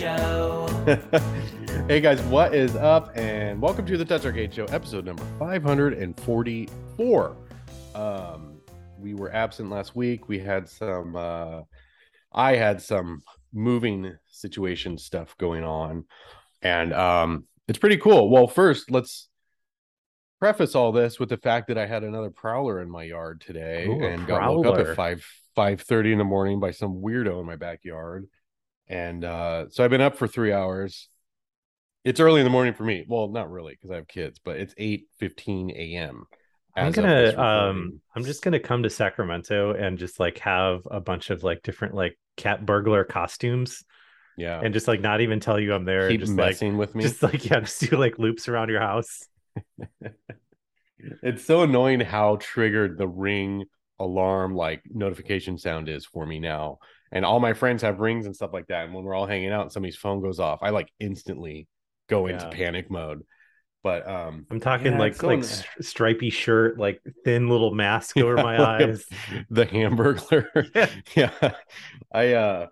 Show. hey guys, what is up? And welcome to the Touch Arcade Show, episode number 544. Um, we were absent last week. We had some, uh, I had some moving situation stuff going on, and um, it's pretty cool. Well, first, let's preface all this with the fact that I had another prowler in my yard today Ooh, a and got woke up at five five thirty in the morning by some weirdo in my backyard. And uh, so I've been up for three hours. It's early in the morning for me. Well, not really because I have kids, but it's eight fifteen a.m. I'm gonna um. I'm just gonna come to Sacramento and just like have a bunch of like different like cat burglar costumes yeah, and just like not even tell you I'm there keep just like messing with me. just like yeah, just do like loops around your house. it's so annoying how triggered the ring alarm like notification sound is for me now. And all my friends have rings and stuff like that. And when we're all hanging out and somebody's phone goes off, I like instantly go into panic mode. But um I'm talking yeah, like like anno- stri- stripy shirt, like thin little mask over Yeah, my like a- eyes. the hamburglar. Yeah. yeah. I uh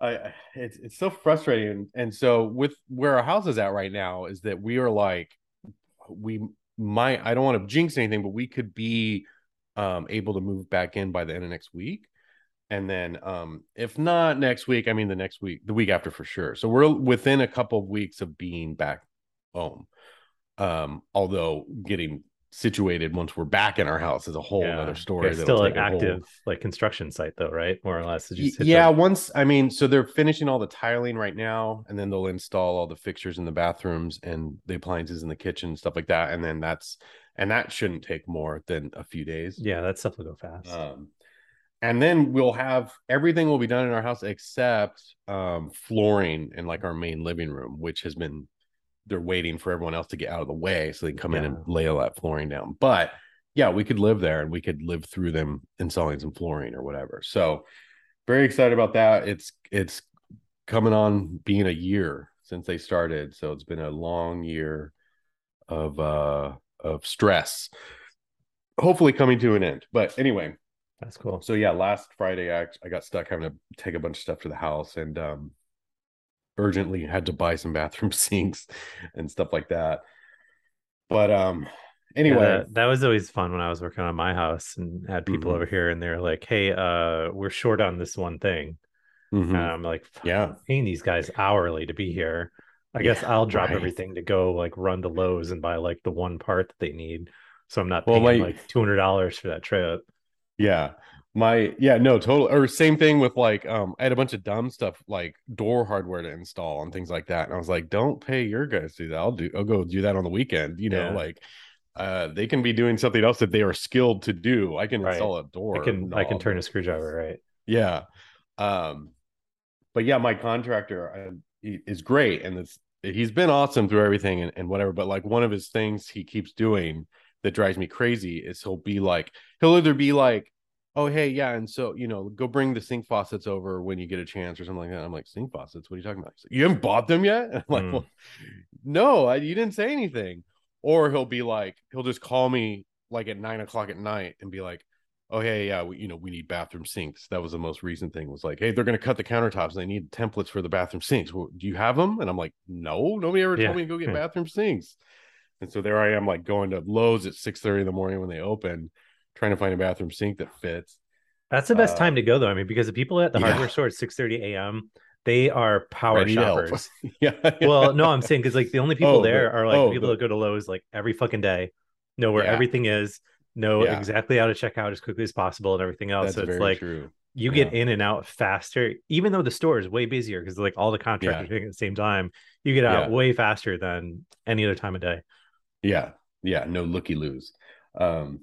I it's it's so frustrating. And so with where our house is at right now is that we are like we might I don't want to jinx anything, but we could be um able to move back in by the end of next week. And then um if not next week, I mean the next week, the week after for sure. So we're within a couple of weeks of being back home. Um, although getting situated once we're back in our house is a whole Yeah. other story. It's still an take a whole- active like construction site though, right? More or less. Just yeah the- once i mean so they're finishing all the tiling right now and then they'll install all the fixtures in the bathrooms and the appliances in the kitchen stuff like that and then that's and that shouldn't take more than a few days yeah, that stuff will go fast. um and then we'll have everything will be done in our house except um flooring in like our main living room which has been they're waiting for everyone else to get out of the way so they can come in and lay all that flooring down. But yeah we could live there and we could live through them installing some flooring or whatever. So very excited about that. It's it's coming on being a year since they started. So it's been a long year of uh of stress hopefully coming to an end. But anyway That's cool. so yeah, last Friday I, I got stuck having to take a bunch of stuff to the house and um urgently had to buy some bathroom sinks and stuff like that. But um Yeah, anyway, that, that was always fun when I was working on my house and had people Mhm. over here and they're like, "Hey, uh, we're short on this one thing." mhm, And I'm like, Yeah. Paying these guys hourly to be here. I guess Yeah, I'll drop right. everything to go like run to Lowe's and buy like the one part that they need, so I'm not Well, paying like hundred dollars for that trip." Yeah. My yeah, no, total or same thing with like um I had a bunch of dumb stuff like door hardware to install and things like that. And I was like, don't pay your guys to do that. I'll do I'll go do that on the weekend, you know, Yeah. like uh they can be doing something else that they are skilled to do. I can Right. install a door. I can I can turn a screwdriver, right? Yeah. Um, but yeah, my contractor uh, is great, and it's he's been awesome through everything and, and whatever. But like one of his things he keeps doing that drives me crazy is he'll be like he'll either be like, oh hey yeah, and so you know go bring the sink faucets over when you get a chance or something like that. I'm like sink faucets, what are you talking about? He's like, you haven't bought them yet? I'm like, Mm. well, no, I, you didn't say anything. Or he'll be like, he'll just call me like at nine o'clock at night and be like, oh hey yeah we, you know we need bathroom sinks that was the most recent thing was like hey they're going to cut the countertops and they need templates for the bathroom sinks well, do you have them and i'm like no nobody ever Yeah. told me to go get bathroom sinks and so there i am like going to lowes at 6 30 in the morning when they open trying to find a bathroom sink that fits That's the best Uh, time to go though. I mean, because the people at the yeah. hardware store at six thirty a.m. they are power Ready shoppers. yeah well, no, I'm saying because like the only people Oh, there are like oh, people the- that go to Lowe's like every fucking day, know where Yeah. everything is, know Yeah. exactly how to check out as quickly as possible and everything else. that's so it's like true you get in and out faster, even though the store is way busier because like all the contractors Yeah. are doing at the same time. You get out way faster than any other time of day. Yeah, yeah, no looky loos. Um,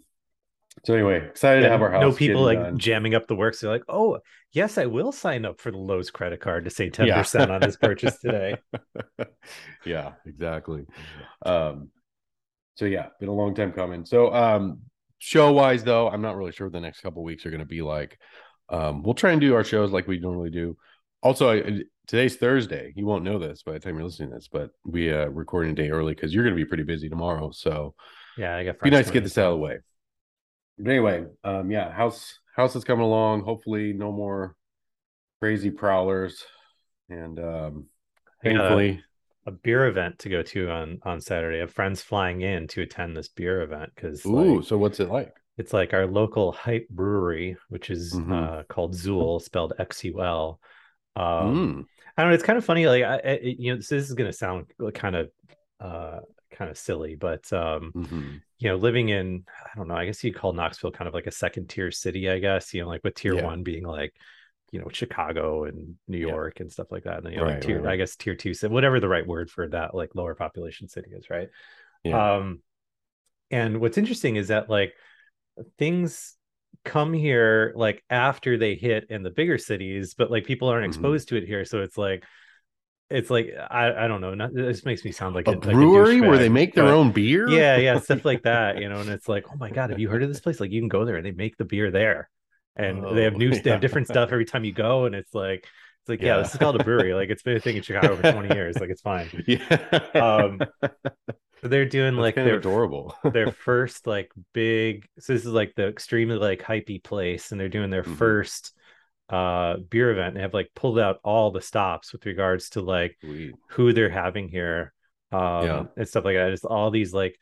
So anyway, excited to have our house. no people like done. jamming up the works. They're like, oh, yes, I will sign up for the Lowe's credit card to save 10% on this purchase today. yeah, exactly. Um, so yeah, been a long time coming. So um, show wise though, I'm not really sure what the next couple weeks are going to be like. Um, we'll try and do our shows like we normally do. Also, I, today's Thursday. You won't know this by the time you're listening to this, but we uh recording a day early because you're going to be pretty busy tomorrow. So Yeah, I got be nice to get this out of the way. But anyway, um, yeah, house house is coming along. Hopefully, no more crazy prowlers, and um, a- thankfully, a beer event to go to on on Saturday. Have friends flying in to attend this beer event because ooh. so what's it like? it's like our local hype brewery, which is Mhm. uh, called Zool, spelled X U L. Um, Mm, I don't know. It's kind of funny. Like, I, you know, this, this is going to sound kind of, uh, kind of silly, but um, mhm. you know, living in, I don't know, I guess you'd call Knoxville kind of like a second tier city, I guess, you know, like with tier Yeah. one being like, you know, Chicago and New Yeah. York and stuff like that. And then, you know, like tier, right, right. I guess tier two, whatever the right word for that, like lower population city is, right? Yeah. Um, and what's interesting is that like things come here like after they hit in the bigger cities, but like people aren't Mhm. exposed to it here. So it's like, it's like I, I don't know. Not, this makes me sound like a like brewery where they make their but- own beer. yeah yeah stuff like that you know and it's like oh my god have you heard of this place like you can go there and they make the beer there and they have Oh, new they have different stuff every time you go and it's like it's like yeah, Yeah. this is called a brewery like it's been a thing in chicago for 20 years like it's fine yeah. Um, so they're doing That's like kind their of adorable. their first like big so this is like the extremely like hypey place and they're doing their Mhm. first uh beer event and have like pulled out all the stops with regards to like Sweet. who they're having here um Yeah. and stuff like that just all these like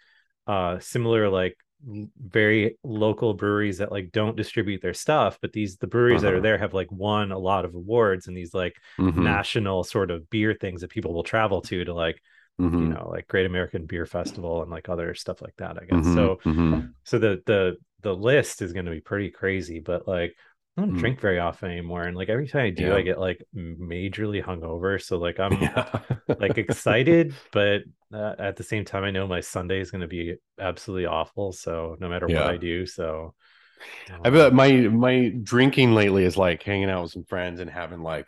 uh similar like very local breweries that like don't distribute their stuff but these the breweries that Uh-huh. are there have like won a lot of awards and these like Mhm, national sort of beer things that people will travel to to like you mhm, know like great american beer festival and like other stuff like that i guess mhm, so mhm. so the the the list is going to be pretty crazy but like i don't Mm. drink very often anymore and like every time i do Yeah. i get like majorly hungover so like i'm yeah. like excited, but uh, at the same time, I know my Sunday is going to be absolutely awful. So no matter Yeah. what I do, so I bet my my drinking lately is like hanging out with some friends and having like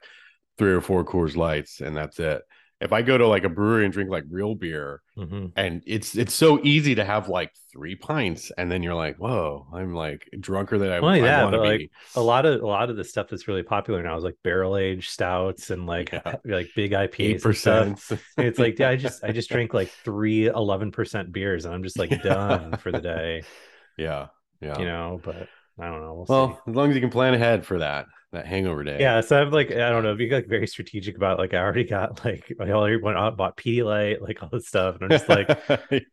three or four Coors Lights, and that's it. If I go to like a brewery and drink like real beer, Mhm. and it's it's so easy to have like three pints, and then you're like, whoa, I'm like drunker than I, Not only I want to be. like, a lot of a lot of the stuff that's really popular now is like barrel aged stouts and like Yeah. like big IPAs and stuff. And it's like yeah, I just I just drink like three 11 percent beers and I'm just like done for the day, yeah, yeah. you know. But I don't know. We'll, see. well, as long as you can plan ahead for that that hangover day. Yeah, so I'm like, I don't know, be like very strategic about like I already got like I already went out bought Pedialyte, like all this stuff, and I'm just like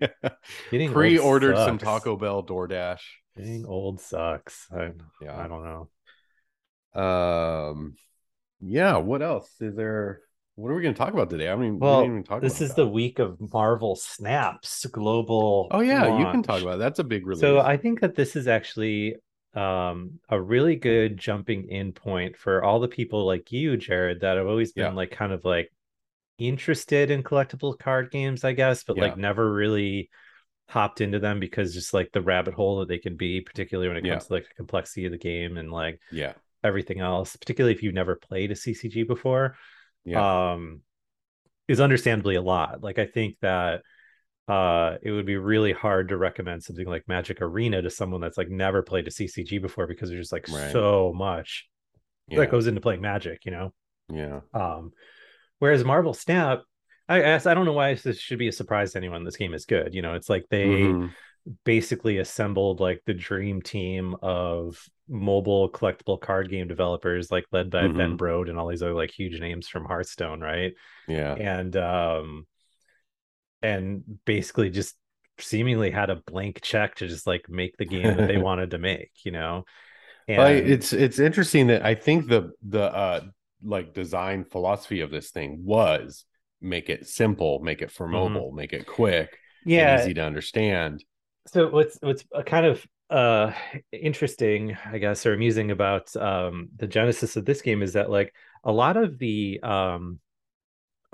Yeah. pre-ordered some. Taco Bell DoorDash. Getting old sucks. I, Yeah. I don't know. Um, yeah. What else is there? What are we going to talk about today? I mean, Well, we didn't even talk This is that. the week of Marvel Snaps global. Oh yeah, you can talk about it. That's a big release. So I think that this is actually um a really good jumping in point for all the people like you, Jared, that have always been Yeah. like kind of like interested in collectible card games, I guess, but Yeah. like never really hopped into them because just like the rabbit hole that they can be, particularly when it Yeah. comes to like the complexity of the game and like yeah, everything else, particularly if you've never played a CCG before yeah, um is understandably a lot like i think that uh it would be really hard to recommend something like magic arena to someone that's like never played a ccg before because there's just like Right. so much yeah, that goes into playing magic you know yeah. um whereas marvel snap i guess i don't know why this should be a surprise to anyone this game is good you know it's like they Mhm. basically assembled like the dream team of mobile collectible card game developers like led by ben Mhm. brode and all these other like huge names from hearthstone right Yeah, and um and basically just seemingly had a blank check to just like make the game that they wanted to make you know and I, it's it's interesting that I think the the uh like design philosophy of this thing was make it simple, make it for Mhm. mobile, make it quick, yeah easy to understand. so what's what's a kind of uh interesting i guess or amusing about um the genesis of this game is that like a lot of the um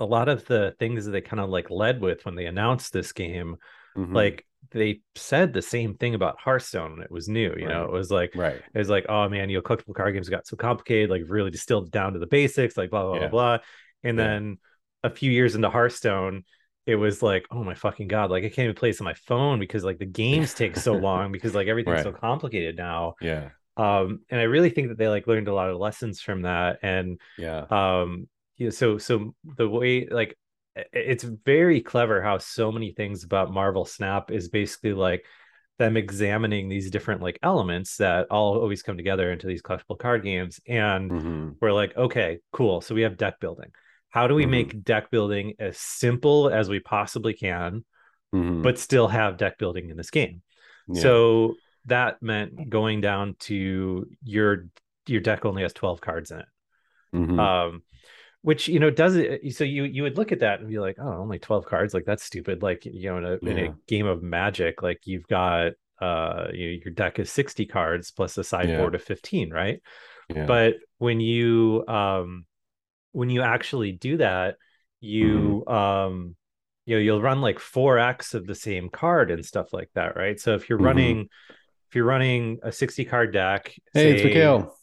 a lot of the things that they kind of like led with when they announced this game Mhm. like they said the same thing about Hearthstone when it was new. You know, it was like Right. it was like, oh man, you know, collectible card games got so complicated, like really distilled down to the basics, like blah blah Yeah. blah blah. And Yeah. then a few years into Hearthstone, it was like, oh my fucking god, like I can't even play this on my phone because like the games take so long because like everything's so complicated now. Yeah. Um, and I really think that they like learned a lot of lessons from that. And Yeah. um you know, so so the way like it's very clever how so many things about marvel snap is basically like them examining these different like elements that all always come together into these collectible card games and Mhm. we're like okay cool so we have deck building how do we Mhm. make deck building as simple as we possibly can Mhm. but still have deck building in this game Yeah. so that meant going down to your your deck only has 12 cards in it Mhm. um which you know does it so you you would look at that and be like oh only 12 cards like that's stupid like you know in a, in a game of magic like you've got uh you your deck is 60 cards plus a sideboard of 15 right yeah. but when you um when you actually do that you um you know you'll run like 4x of the same card and stuff like that right so if you're Mhm. running if you're running a 60 card deck hey, it's say- Mikhail.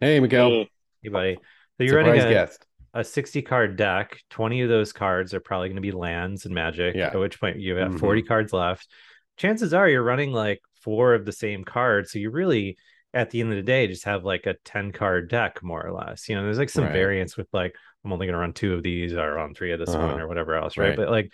Hey, Mikhail. hey buddy so you're running Surprise a, guest. A 60 card deck 20 of those cards are probably going to be lands and magic Yeah. at which point you have Mhm. 40 cards left chances are you're running like four of the same cards so you really at the end of the day just have like a 10 card deck more or less you know there's like some Right. variance with like i'm only going to run two of these or run three of this one Uh-huh. or whatever else right, Right. but like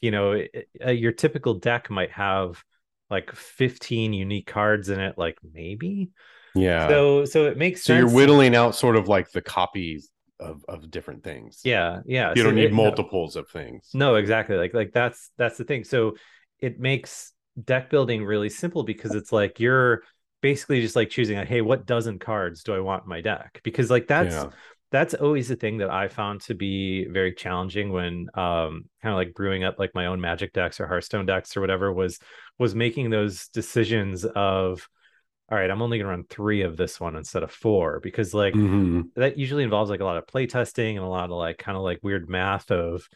you know it- uh, your typical deck might have like 15 unique cards in it like maybe Yeah. so so it makes So sense you're whittling out sort of like the copies of of different things. yeah yeah You so don't need it- no- multiples of things. No, exactly. Like like that's that's the thing. So it makes deck building really simple because it's like you're basically just like choosing like, hey, what dozen cards do I want in my deck? Because like that's Yeah. that's always the thing that I found to be very challenging when um kind of like brewing up like my own magic decks or Hearthstone decks or whatever was was making those decisions of all right, I'm only gonna run three of this one instead of four because like Mhm. that usually involves like a lot of play testing and a lot of like kind of like weird math of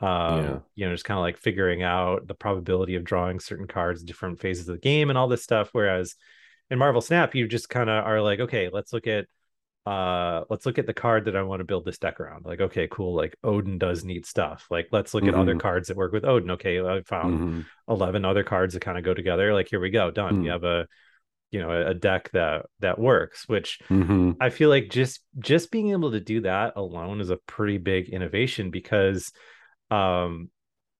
um Yeah. you know just kind of like figuring out the probability of drawing certain cards different phases of the game and all this stuff whereas in marvel snap you just kind of are like okay let's look at uh let's look at the card that i want to build this deck around like okay cool like odin does neat stuff like let's look at other Mhm. cards that work with odin okay i found Mhm. 11 other cards that kind of go together like here we go done Mm. you have a you know a, deck that that works which Mhm. I feel like just just being able to do that alone is a pretty big innovation because um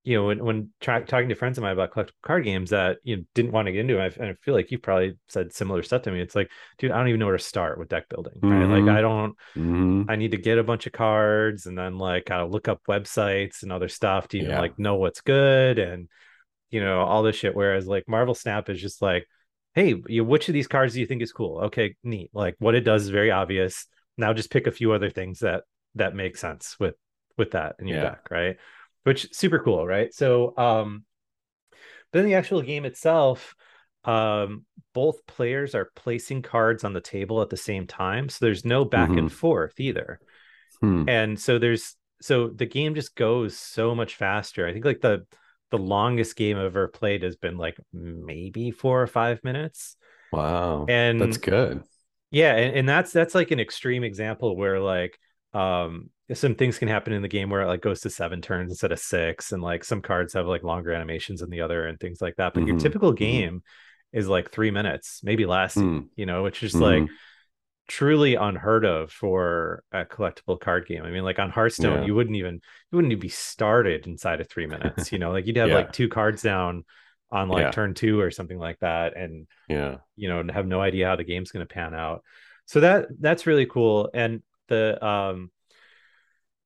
you know when when tra- talking to friends of mine about collectible card games that you know, didn't want to get into it, I, I feel like you probably said similar stuff to me it's like dude I don't even know where to start with deck building right Mhm. like I don't Mhm. I need to get a bunch of cards and then like of look up websites and other stuff to even Yeah. like know what's good and you know all this shit whereas like Marvel Snap is just like hey you which of these cards do you think is cool? Okay neat. Like what it does is very obvious. Now just pick a few other things that that make sense with with that in your Yeah. deck right? Which super cool right? So um then the actual game itself um both players are placing cards on the table at the same time so there's no back Mhm. and forth either. Hmm. and so there's so the game just goes so much faster. I think like the the longest game i've ever played has been like maybe four or five minutes Wow. and That's good. yeah and, and that's that's like an extreme example where like um some things can happen in the game where it like goes to seven turns instead of six and like some cards have like longer animations than the other and things like that but your Mhm, typical mhm. game is like three minutes maybe less Hmm. you know which is like truly unheard of for a collectible card game. I mean, like on Hearthstone, Yeah. you wouldn't even you wouldn't even be started inside of three minutes. You know, like you'd have Yeah. like two cards down on like Yeah. turn two or something like that, and Yeah. you know, have no idea how the game's going to pan out. So that that's really cool. And the um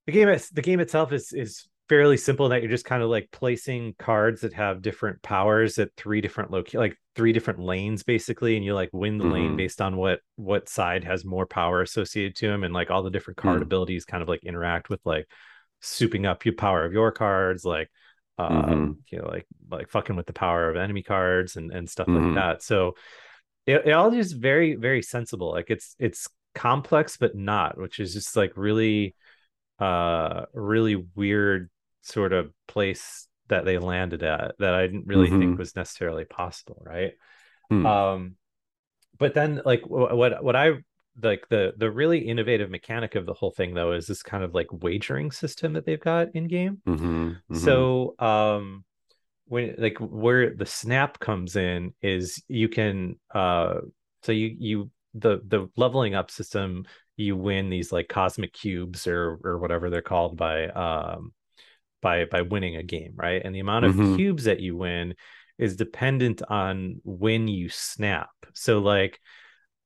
the game is the game itself is is fairly simple that you're just kind of like placing cards that have different powers at three different loc like three different lanes basically and you like win the lane Mhm. based on what what side has more power associated to them and like all the different card Mm. abilities kind of like interact with like souping up your power of your cards like um Mhm. you know like like fucking with the power of enemy cards and and stuff like that so it, it all is very very sensible like it's it's complex but not which is just like really uh really weird sort of place that they landed at that I didn't really think Mhm. was necessarily possible, right? Hmm. Um, but then like what what I like the the really innovative mechanic of the whole thing though is this kind of like wagering system that they've got in game. Mhm, mhm. So um when like where the snap comes in is you can uh so you you the the leveling up system you win these like cosmic cubes or or whatever they're called by um by by winning a game, right? And the amount of Mhm. cubes that you win is dependent on when you snap. So like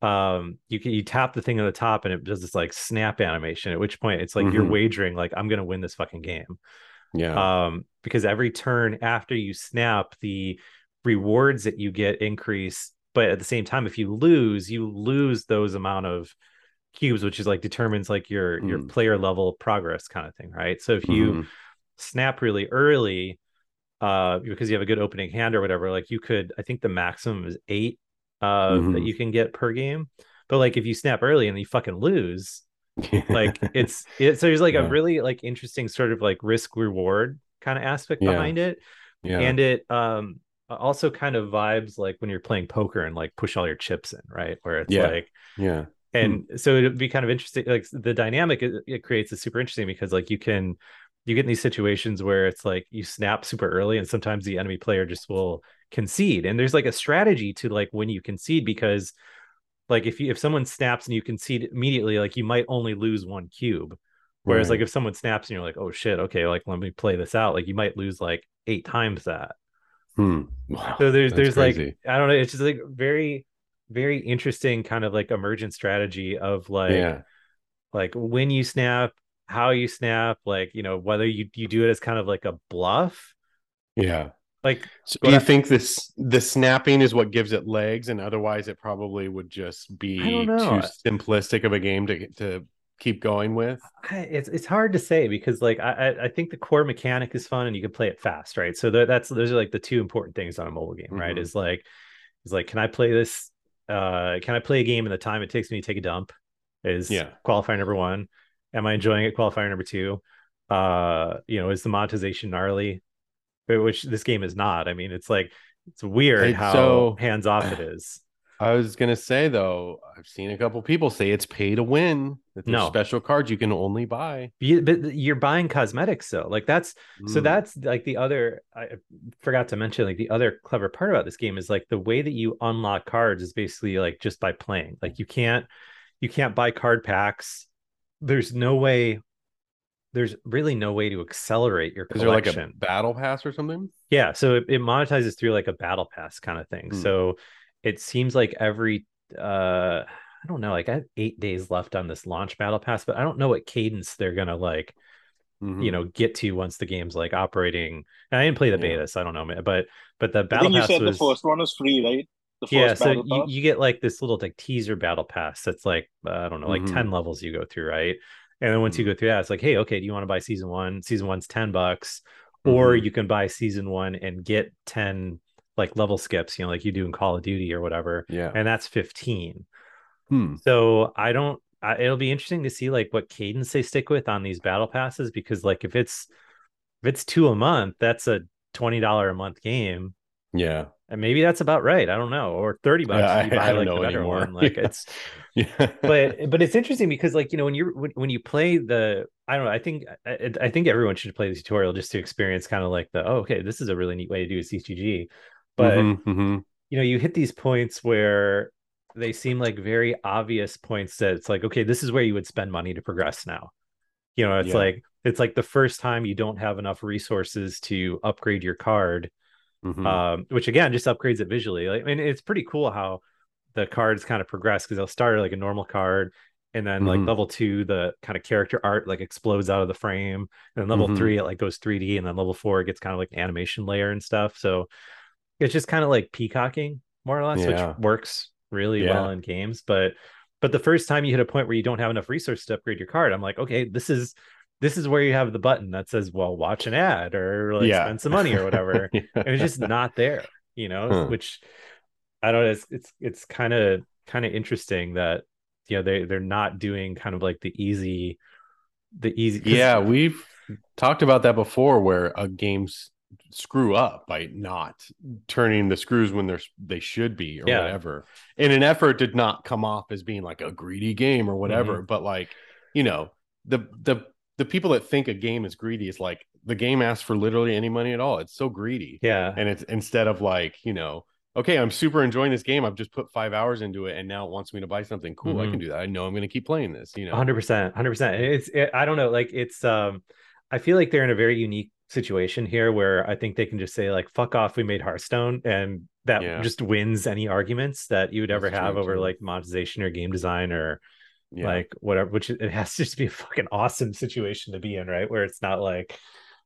um you can you tap the thing on the top and it does this like snap animation at which point it's like you're Mhm. wagering like I'm gonna win this fucking game yeah. um because every turn after you snap the rewards that you get increase but at the same time if you lose you lose those amount of cubes which is like determines like your your Mm. player level progress kind of thing right so if you Mhm. Snap really early uh because you have a good opening hand or whatever like you could i think the maximum is eight uh that Mhm. you can get per game but like if you snap early and you fucking lose like it's it so there's like Yeah. a really like interesting sort of like risk reward kind of aspect Yeah. behind it yeah. and it um also kind of vibes like when you're playing poker and like push all your chips in right where it's Yeah. like yeah. and so it'd be kind of interesting like the dynamic it, it creates is super interesting because like you can you get in these situations where it's like you snap super early and sometimes the enemy player just will concede and there's like a strategy to like when you concede because like if you if someone snaps and you concede immediately like you might only lose one cube whereas like if someone snaps and you're like oh shit okay like let me play this out like you might lose like eight times that Hmm. Wow. so there's that's there's like i don't know it's just like very very interesting kind of like emergent strategy of like yeah. like when you snap how you snap like you know whether you you do it as kind of like a bluff Yeah. like So do you I- think this the snapping is what gives it legs, and otherwise it probably would just be too simplistic of a game to to keep going with? It's it's hard to say because like I I- think the core mechanic is fun and you can play it fast right so tha- that's those are like the two important things on a mobile game right Mhm. is like is like can I play this uh can I play a game in the time it takes me to take a dump is Yeah. qualifier number one am I enjoying it qualifier number two uh you know is the monetization gnarly which this game is not I mean it's like it's weird It's how so- hands off it is I was gonna say though, I've seen a couple people say it's pay to win. That No. special cards you can only buy. You, but you're buying cosmetics though. Like that's so Mm. that's like the other I forgot to mention like the other clever part about this game is like the way that you unlock cards is basically like just by playing. Like you can't you can't buy card packs. There's no way there's really no way to accelerate your Is there like collection. a battle pass or something? Yeah, so it, it monetizes through like a battle pass kind of thing. Hmm. So it seems like every uh I don't know, like I have eight days left on this launch battle pass, but I don't know what cadence they're gonna like Mhm. you know get to once the game's like operating. And I didn't play the Yeah. beta, so I don't know, but but the I battle think you said was the first one was free, right? Yeah, so you, you get like this little like teaser battle pass that's like uh, I don't know, like Mhm. 10 levels you go through, right? And then once you Mhm. go through that, it's like, hey, okay, do you want to buy season one? Season one's 10 bucks, or Mhm. you can buy season one and get 10 like level skips, you know, like you do in Call of Duty or whatever, yeah. and that's 15. Hmm. So I don't. I, it'll be interesting to see like what cadence they stick with on these battle passes because like if it's if it's two a month, that's a twenty dollar a month game, Yeah. And maybe that's about right. I don't know, or thirty bucks Yeah, if you I- I buy don't like know the better anymore. one. Like Yeah. it's Yeah. but but it's interesting because like you know when you're when, when you play the I don't know I think I, I think everyone should play the tutorial just to experience kind of like the oh okay this is a really neat way to do a CCG, but Mhm, mhm. you know you hit these points where they seem like very obvious points that it's like okay this is where you would spend money to progress now you know it's Yeah. like it's like the first time you don't have enough resources to upgrade your card Mhm. um which again just upgrades it visually like, i mean it's pretty cool how the cards kind of progress because they'll start like a normal card and then like Mhm. level two the kind of character art like explodes out of the frame and then level Mhm. three it like goes 3d and then level four it gets kind of like an animation layer and stuff so it's just kind of like peacocking more or less Yeah. which works really Yeah. well in games but but the first time you hit a point where you don't have enough resources to upgrade your card i'm like okay this is this is where you have the button that says well watch an ad or like Yeah. spend some money or whatever Yeah. and it's just not there you know Huh. which i don't know it's it's it's kind of kind of interesting that you know they they're not doing kind of like the easy the easy Yeah, we've talked about that before where a game's screw up by not turning the screws when they're they should be or Yeah. whatever in an effort to not come off as being like a greedy game or whatever Mm-hmm. but like you know the the the people that think a game is greedy is like the game asks for literally any money at all. It's so greedy. Yeah. And it's instead of like you know okay i'm super enjoying this game. I've just put five hours into it and now it wants me to buy something. Cool i Mhm. can do that. I know i'm going to keep playing this you know? 100% 100% it's it, i don't know like it's um i feel like they're in a very unique situation here where i think they can just say like fuck off we made hearthstone and that Yeah. just wins any arguments that you would ever That's have over too. like monetization or game design or yeah like whatever which it has to just be a fucking awesome situation to be in right where it's not like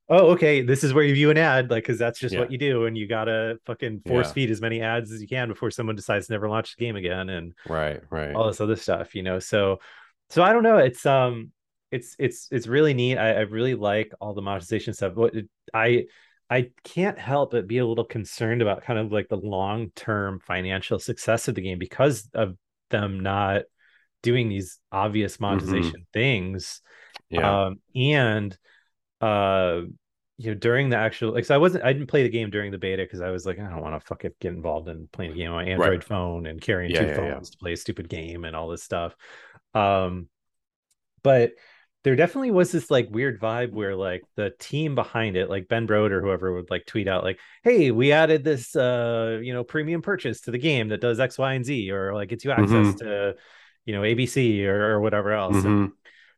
oh okay this is where you view an ad like because that's just Yeah. what you do and you gotta fucking force Yeah. feed as many ads as you can before someone decides to never launch the game again and right right all this other stuff you know so so i don't know it's um it's it's it's really neat i, I really like all the monetization stuff i i can't help but be a little concerned about kind of like the long-term financial success of the game because of them not doing these obvious monetization things yeah um and uh you know during the actual like so i wasn't i didn't play the game during the beta because i was like i don't want to fucking get involved in playing a game on my android phone and carrying Yeah, two yeah, yeah. phones to play a stupid game and all this stuff um but there definitely was this like weird vibe where like the team behind it like ben brode or whoever would like tweet out like hey we added this uh you know premium purchase to the game that does x y and z or like gets you access Mhm. to you know abc or, or whatever else And Mhm.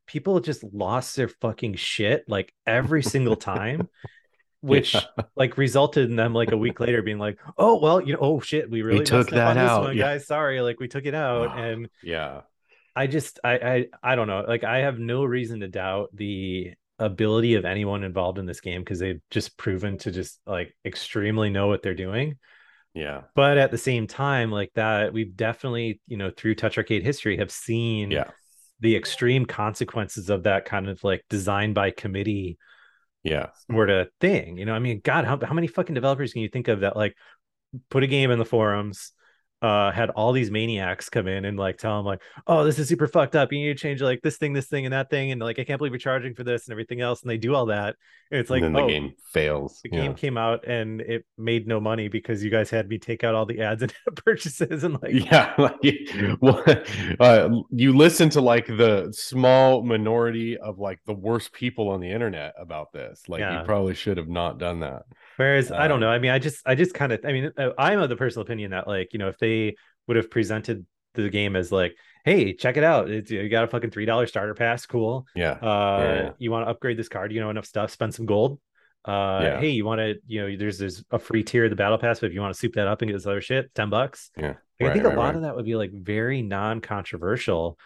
people just lost their fucking shit like every single time which Yeah. like resulted in them like a week later being like oh well you know oh shit we really took messed on that out, one yeah. guys sorry like we took it out Ah. and yeah I just I, I I don't know. Like I have no reason to doubt the ability of anyone involved in this game because they've just proven to just like extremely know what they're doing. Yeah. But at the same time, like that, we've definitely, you know, through Touch Arcade history have seen yeah. the extreme consequences of that kind of like design by committee yeah. sort of thing. You know, I mean, God, how, how many fucking developers can you think of that like put a game in the forums, uh, had all these maniacs come in and like tell them like, oh, this is super fucked up. You need to change like this thing, this thing, and that thing, and like I can't believe you're charging for this and everything else. And they do all that, and it's like, and then the oh, game fails the yeah. game came out and it made no money because you guys had me take out all the ads and purchases and like yeah like, well, uh, you listen to like the small minority of like the worst people on the internet about this like Yeah. you probably should have not done that Whereas I don't Um, know. I mean, I just I just kind of I mean, uh, I'm of the personal opinion that like you know if they would have presented the game as like, hey, check it out, it's, you got a fucking three dollar starter pass, cool. yeah Uh, Yeah. you want to upgrade this card, you know enough stuff, spend some gold. Uh, Yeah. hey, you want to you know there's there's a free tier of the battle pass, but if you want to soup that up and get this other shit, ten bucks. yeah Like, I Right, think a lot right. of that would be like very non-controversial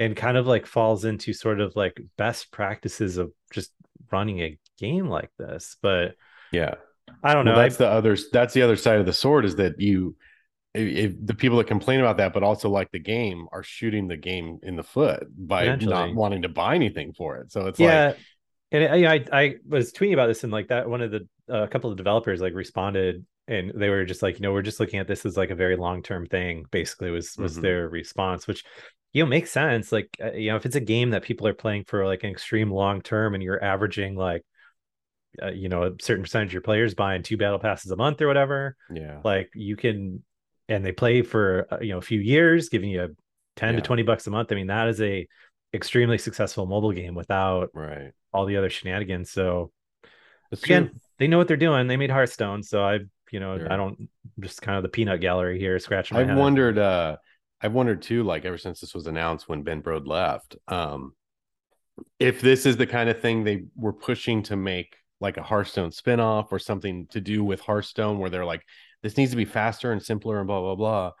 and kind of like falls into sort of like best practices of just running a game like this. But yeah I don't well, know. I- that's the other that's the other side of the sword is that you if, if the people that complain about that but also like the game are shooting the game in the foot by not wanting to buy anything for it. So it's yeah like and I, I i was tweeting about this and like that one of the a couple of developers like responded and they were just like you know we're just looking at this as like a very long-term thing basically was was Mhm. their response which you know makes sense like uh, you know if it's a game that people are playing for like an extreme long term and you're averaging like uh, you know a certain percentage of your players buying two battle passes a month or whatever yeah. like you can and they play for uh, you know a few years giving you 10 Yeah. to 20 bucks a month i mean that is a extremely successful mobile game without right all the other shenanigans. So That's again, true. they know what they're doing. They made Hearthstone, so I, you know, Sure. I don't just kind of the peanut gallery here, scratching my I've head. wondered uh I've wondered too, like ever since this was announced when Ben Brode left, um, if this is the kind of thing they were pushing to make like a Hearthstone spinoff or something to do with Hearthstone where they're like, this needs to be faster and simpler and blah blah blah.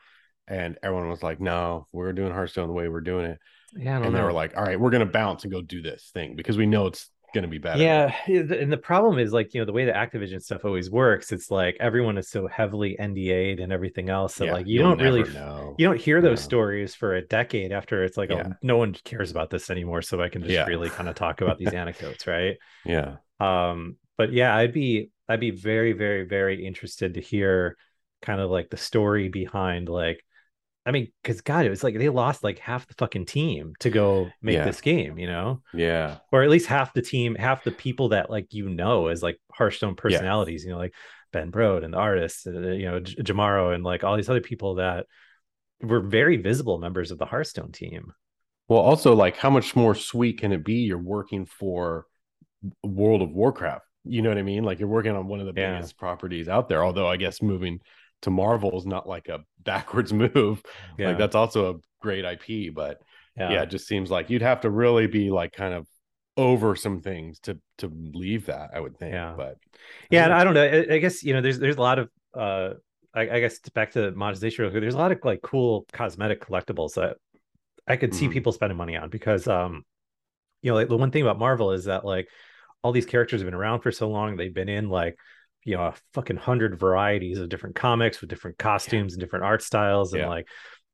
And everyone was like, No, we're doing Hearthstone the way we're doing it. Yeah, I don't And they know. were like, All right, we're gonna bounce and go do this thing because we know it's gonna be better. yeah, and the problem is like you know the way the Activision stuff always works. It's like everyone is so heavily NDA'd and everything else that Yeah, like you don't really know. you don't hear those No. stories for a decade after it's like Yeah. oh no one cares about this anymore, so I can just Yeah. really kind of talk about these anecdotes, right? Yeah. um but yeah i'd be i'd be very very very interested to hear kind of like the story behind like I mean, because God, it was like they lost like half the fucking team to go make Yeah. this game, you know, Yeah. or at least half the team, half the people that like you know as like Hearthstone personalities, you know, like Ben Brode and the artists, uh, you know, J- Jomaro and like all these other people that were very visible members of the Hearthstone team. Well, also like how much more sweet can it be? You're working for World of Warcraft. You know what I mean? Like you're working on one of the Yeah. biggest properties out there. Although I guess moving to Marvel is not like a backwards move. Yeah, Like that's also a great IP, but yeah. it just seems like you'd have to really be like kind of over some things to to leave that. I would think. Yeah. But yeah and i don't know I, I guess you know there's there's a lot of uh I, I guess back to monetization real quick, there's a lot of like cool cosmetic collectibles that i could see Mhm. people spending money on because um you know like the one thing about marvel is that like all these characters have been around for so long they've been in like you know a fucking hundred varieties of different comics with different costumes and different art styles and Yeah. like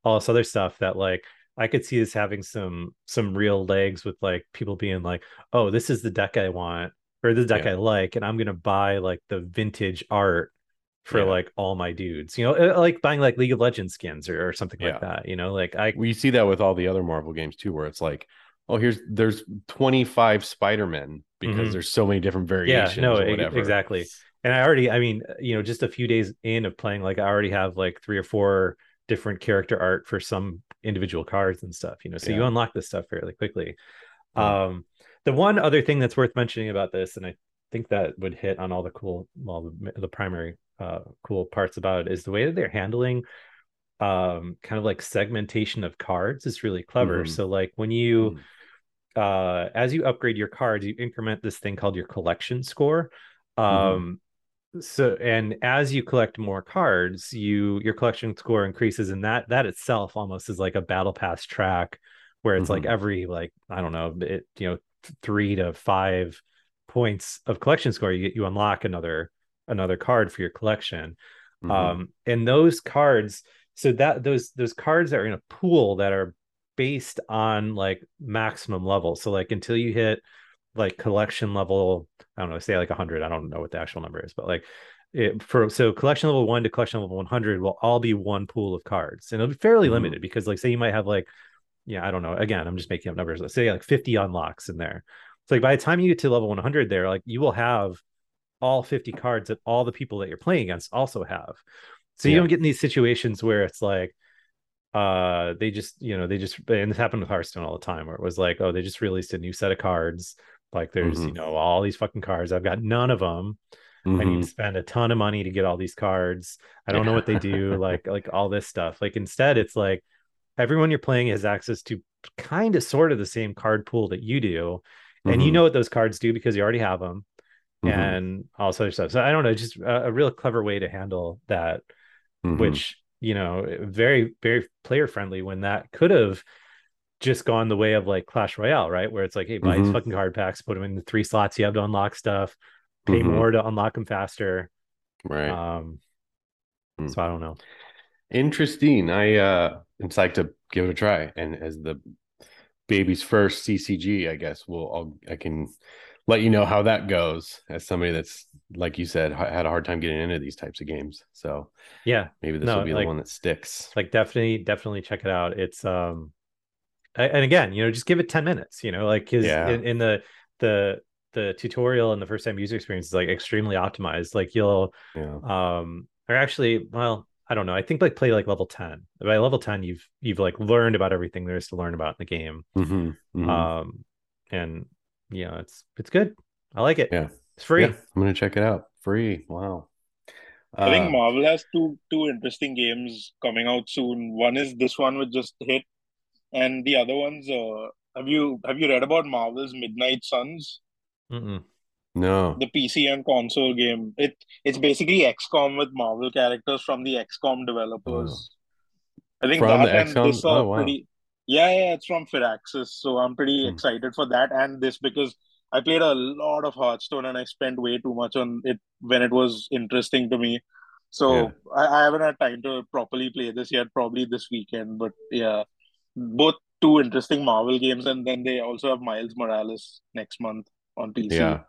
all this other stuff that like I could see this having some some real legs with like people being like, oh, this is the deck I want, or the deck Yeah. I like, and I'm gonna buy like the vintage art for Yeah. like all my dudes. You know, uh, like buying like League of Legends skins or, or something Yeah. like that. You know, like I we see that with all the other Marvel games too, where it's like, oh, here's there's 25 Spider-Men because Mhm. there's so many different variations yeah, no, exactly. and I already, I mean, you know, just a few days in of playing, like I already have like three or four different character art for some individual cards and stuff, you know. So you unlock this stuff fairly quickly. Yeah. Um, the one other thing that's worth mentioning about this, and I think that would hit on all the cool, well, the, the primary uh cool parts about it is the way that they're handling um kind of like segmentation of cards is really clever. Mhm. So like when you Mm. Uh as you upgrade your cards you increment this thing called your collection score um so and as you collect more cards you your collection score increases and that that itself almost is like a battle pass track where it's like Mhm. every like i don't know it you know three to five points of collection score you get you unlock another another card for your collection Mhm. um and those cards so that those those cards are in a pool that are based on like maximum level. So like until you hit like collection level i don't know say like 100 i don't know what the actual number is but like it, for so collection level 1 to collection level 100 will all be one pool of cards and it'll be fairly Mhm. limited because like say you might have like yeah i don't know again i'm just making up numbers let's say like 50 unlocks in there. So like by the time you get to level 100 there like you will have all 50 cards that all the people that you're playing against also have. So you don't get in these situations where it's like uh they just you know they just and this happened with hearthstone all the time where it was like oh they just released a new set of cards. Like there's you Mhm. know all these fucking cards. I've got none of them i need to spend a ton of money to get all these cards. I don't know what they do like like all this stuff. Like instead it's like everyone you're playing has access to kind of sort of the same card pool that you do. And you Mhm. know what those cards do because you already have them Mhm. and all this other stuff. So i don't know just a, a real clever way to handle that Mhm. which you know very very player friendly when that could have just gone the way of like clash royale right where it's like hey buy these Mhm. fucking card packs put them in the three slots you have to unlock stuff pay Mhm. more to unlock them faster right. um Hmm. so i don't know Interesting. I uh am psyched to give it a try. And as the baby's first CCG, I guess we'll I'll I can let you know how that goes as somebody that's like you said ha- had a hard time getting into these types of games. So yeah maybe this No, will be like- the one that sticks. like definitely definitely check it out it's um and again you know just give it 10 minutes you know like because Yeah. in, in the the the tutorial and the first time user experience is like extremely optimized like you'll Yeah. um or actually well i don't know i think like play like level 10 by level 10 you've you've like learned about everything there is to learn about in the game Mhm. Mhm. um and yeah it's it's good i like it Yeah. it's free Yeah, I'm gonna check it out. Free. Wow. I think Uh, Marvel has two two interesting games coming out soon. One is this one which just hit, and the other one's uh have you have you read about Marvel's Midnight Suns? Mm-mm. no. The PC and console game. It it's basically XCOM with Marvel characters from the XCOM developers. I think Oh. From that the and XCOM? this are Oh, wow. pretty yeah, yeah, it's from Firaxis. So I'm pretty Hmm. excited for that and this because I played a lot of Hearthstone and I spent way too much on it when it was interesting to me. So Yeah. I, I haven't had time to properly play this yet, probably this weekend. But yeah, both two interesting Marvel games, and then they also have Miles Morales next month on PC. Yeah.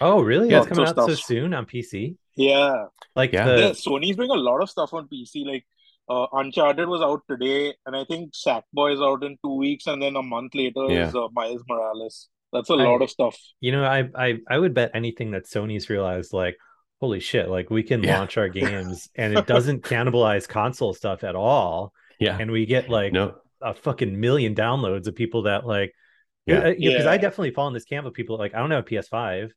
oh really Yeah, it's coming out lots so soon on pc yeah. like Yeah. the Yeah, Sony's doing a lot of stuff on PC. Like uh, Uncharted was out today, and I think Sackboy is out in two weeks, and then a month later Yeah. is uh, Miles Morales. That's a I- lot of stuff. You know, I I I would bet anything that Sony's realized like, holy shit, like we can Yeah. launch our games and it doesn't cannibalize console stuff at all, Yeah. and we get like No. a fucking million downloads of people that like, yeah, Yeah. because I definitely fall in this camp of people like I don't have a PS5,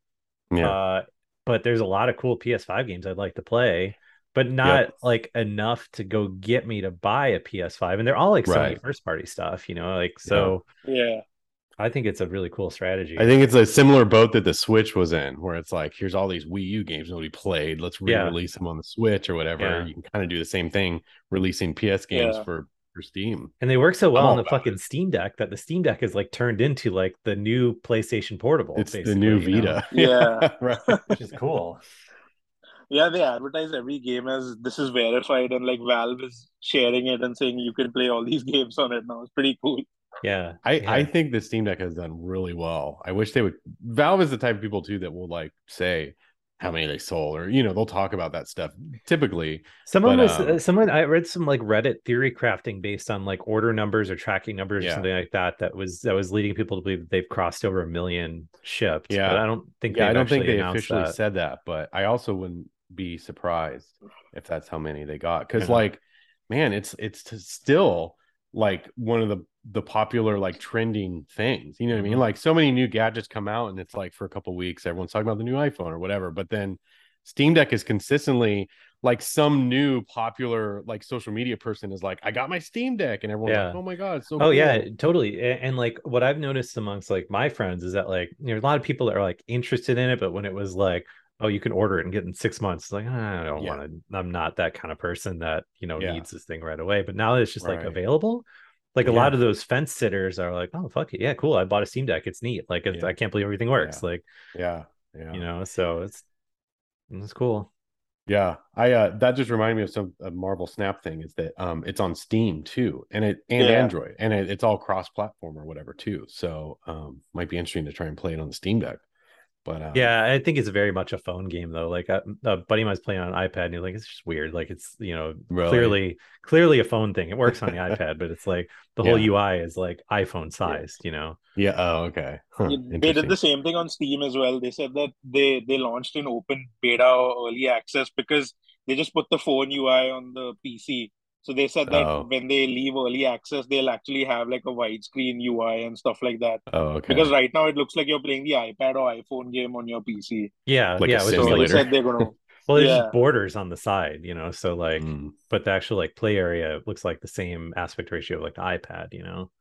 Yeah. uh, but there's a lot of cool PS5 games I'd like to play. But not like enough to go get me to buy a PS5, and they're all like Sony first party stuff, you know. Like so, Yeah. I think it's a really cool strategy. I think it's a similar boat that the Switch was in, where it's like, here's all these Wii U games nobody played. Let's re-release them on the Switch or whatever. Yeah. You can kind of do the same thing, releasing PS games Yeah. for for Steam. And they work so well on the about fucking Steam Deck that the Steam Deck is like turned into like the new PlayStation Portable. It's the basically, new you know? Vita. Yeah. right. which is cool. Yeah, they advertise every game as this is verified, and like Valve is sharing it and saying you can play all these games on it now. It's pretty cool. Yeah, I, yeah. I think the Steam Deck has done really well. I wish they would. Valve is the type of people too that will like say how many they sold, or you know, they'll talk about that stuff. Typically, someone but, was um, uh, someone I read some like Reddit theory crafting based on like order numbers or tracking numbers or something like that. That was that was leading people to believe that they've crossed over a million shipped. Yeah. but I don't think. yeah, I don't think they officially that. said that, but I also wouldn't be surprised if that's how many they got. Because Yeah. like, man, it's it's still like one of the the popular like trending things. You know what I mean? Mhm. Like so many new gadgets come out, and it's like for a couple weeks, everyone's talking about the new iPhone or whatever. But then Steam Deck is consistently like some new popular like social media person is like, I got my Steam Deck, and everyone's like, Yeah. oh my god, so Oh cool. yeah, totally. A- And, like what I've noticed amongst like my friends is that like you know a lot of people that are like interested in it, but when it was like, oh, you can order it and get it in six months, it's like "Ah, I don't Yeah. want to. I'm not that kind of person that you know Yeah. needs this thing right away. But now that it's just like available. Like a Yeah. lot of those fence sitters are like, oh fuck it, yeah, cool. I bought a Steam Deck. It's neat. Like. I can't believe everything works. Like yeah, yeah. you know, so it's it's cool. Yeah, I uh that just reminded me of some a Marvel Snap thing is that um it's on Steam too, and it and Yeah. Android, and it, it's all cross platform or whatever too. So um might be interesting to try and play it on the Steam Deck. But um, Yeah, I think it's very much a phone game though. Like a, a buddy of mine's playing on an iPad, and he's like, it's just weird. Like it's you know Really? clearly clearly a phone thing. It works on the iPad, but it's like the whole Yeah. UI is like iPhone sized. You know? yeah. Oh, okay. Huh, they did the same thing on Steam as well. They said that they they launched in open beta or early access because they just put the phone UI on the PC. So they said that Oh. when they leave early access, they'll actually have like a widescreen UI and stuff like that. Oh, okay. Because right now it looks like you're playing the iPad or iPhone game on your PC. Yeah, Like yeah. Which is So they said they're gonna. well, there's yeah. borders on the side, you know. So like, Mm, but the actual like play area looks like the same aspect ratio of like the iPad, you know.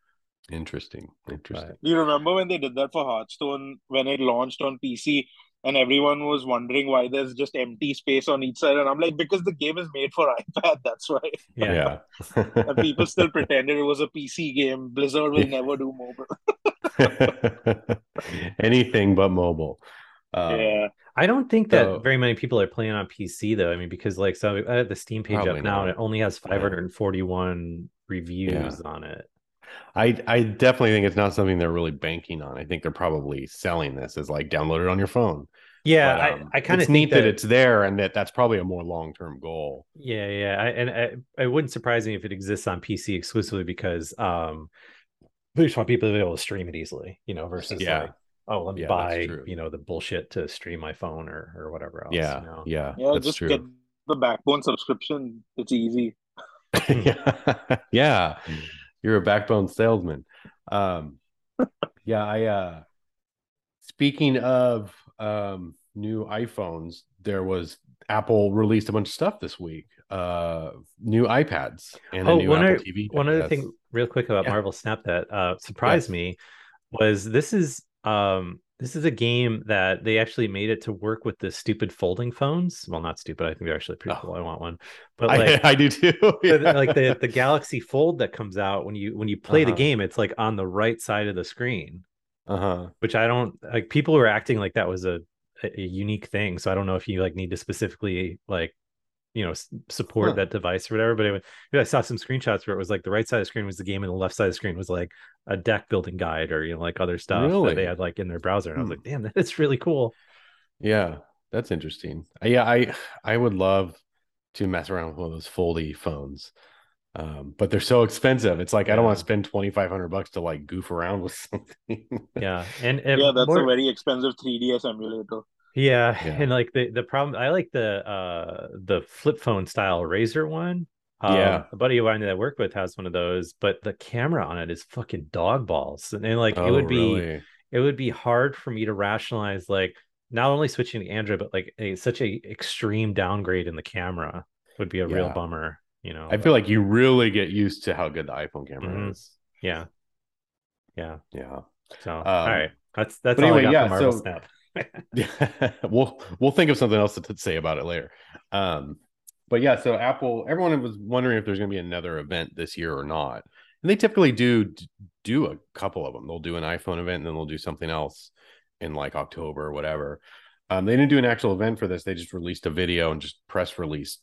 interesting. Interesting. Do you remember when they did that for Hearthstone when it launched on PC and everyone was wondering why there's just empty space on each side? And I'm like, because the game is made for iPad, that's why. Yeah. Yeah. And people still pretended it was a PC game. Blizzard will never do mobile. Anything but mobile. Um, yeah. I don't think that So- very many people are playing on PC though. I mean, because like so I have the Steam page Probably up now and it only has Yeah. 541 reviews on it. I I definitely think it's not something they're really banking on. I think they're probably selling this as like download it on your phone. Yeah, But, um, I, I kind of think neat that, that, it's there and that that's probably a more long term goal. yeah, yeah. I, and I, it wouldn't surprise me if it exists on PC exclusively because um, they just want people to be able to stream it easily, you know, versus Yeah. like, oh, let me Yeah, buy, you know, the bullshit to stream my phone or or whatever else. yeah, you know? yeah, Yeah, that's just true. get the backbone subscription. It's easy. yeah. yeah, you're a backbone salesman. Um, yeah, I. uh Speaking of um new iPhones, there was Apple released a bunch of stuff this week. Uh, new iPads and a Oh, new one Apple other- TV. One other thing, real quick about Yeah. Marvel Snap that uh, surprised Yes. me was this is um this is a game that they actually made it to work with the stupid folding phones. Well, not stupid. I think they're actually pretty Oh. cool. I want one, but like I, I do too. Yeah. like the the Galaxy Fold that comes out when you when you play the Uh-huh. game, it's like on the right side of the screen, uh-huh. which I don't like. People were acting like that was a a, a unique thing, so I don't know if you like need to specifically like you know support Huh. that device or whatever. But it, I saw some screenshots where it was like the right side of the screen was the game, and the left side of the screen was like a deck building guide or you know like other stuff that they had like in their browser. And I was Hmm. like, damn, that's really cool. Yeah, that's interesting. Uh, Yeah, I I would love to mess around with one of those foldy phones. Um, but they're so expensive. It's like I don't want to spend twenty five hundred bucks to like goof around with something. Yeah, and, and Yeah, that's more- a very expensive 3DS emulator. Yeah, Yeah. and like the the problem, I like the uh the flip phone style Razr one. Um, Yeah. a buddy of mine that I work with has one of those, but the camera on it is fucking dog balls, and, then, like it Oh, would be really? it would be hard for me to rationalize like not only switching to Android, but like a such a extreme downgrade in the camera would be a real bummer. You know, I feel like you really get used to how good the iPhone camera Mhm. is. yeah, yeah. Yeah. So all Um, right, that's that's all anyway, I got yeah, for Marvel so- Snap. Yeah, we'll we'll think of something else to, to say about it later. Um, but yeah, so Apple, everyone was wondering if there's going to be another event this year or not, and they typically do do a couple of them. They'll do an iPhone event, and then they'll do something else in like October or whatever. Um, they didn't do an actual event for this; they just released a video and just press release,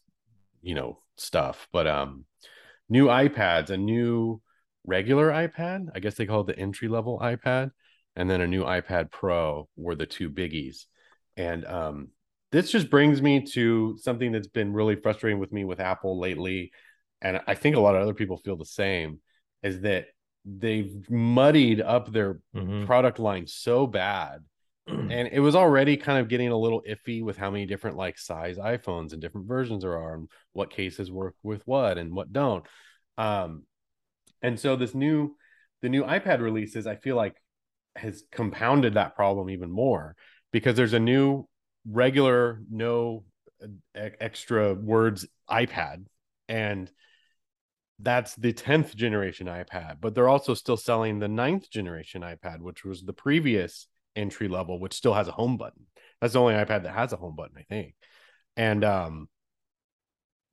you know, stuff. But um, new iPads, a new regular iPad, I guess they call it the entry level iPad and then a new iPad Pro were the two biggies. And um, this just brings me to something that's been really frustrating with me with Apple lately. And I think a lot of other people feel the same is that they've muddied up their Mhm. product line so bad. And it was already kind of getting a little iffy with how many different like size iPhones and different versions there are and what cases work with what and what don't. Um, and so this new the new iPad releases, I feel like has compounded that problem even more because there's a new regular no uh, extra words iPad. And that's the 10th generation iPad but they're also still selling the ninth generation iPad which was the previous entry level which still has a home button. That's the only iPad that has a home button I think. And um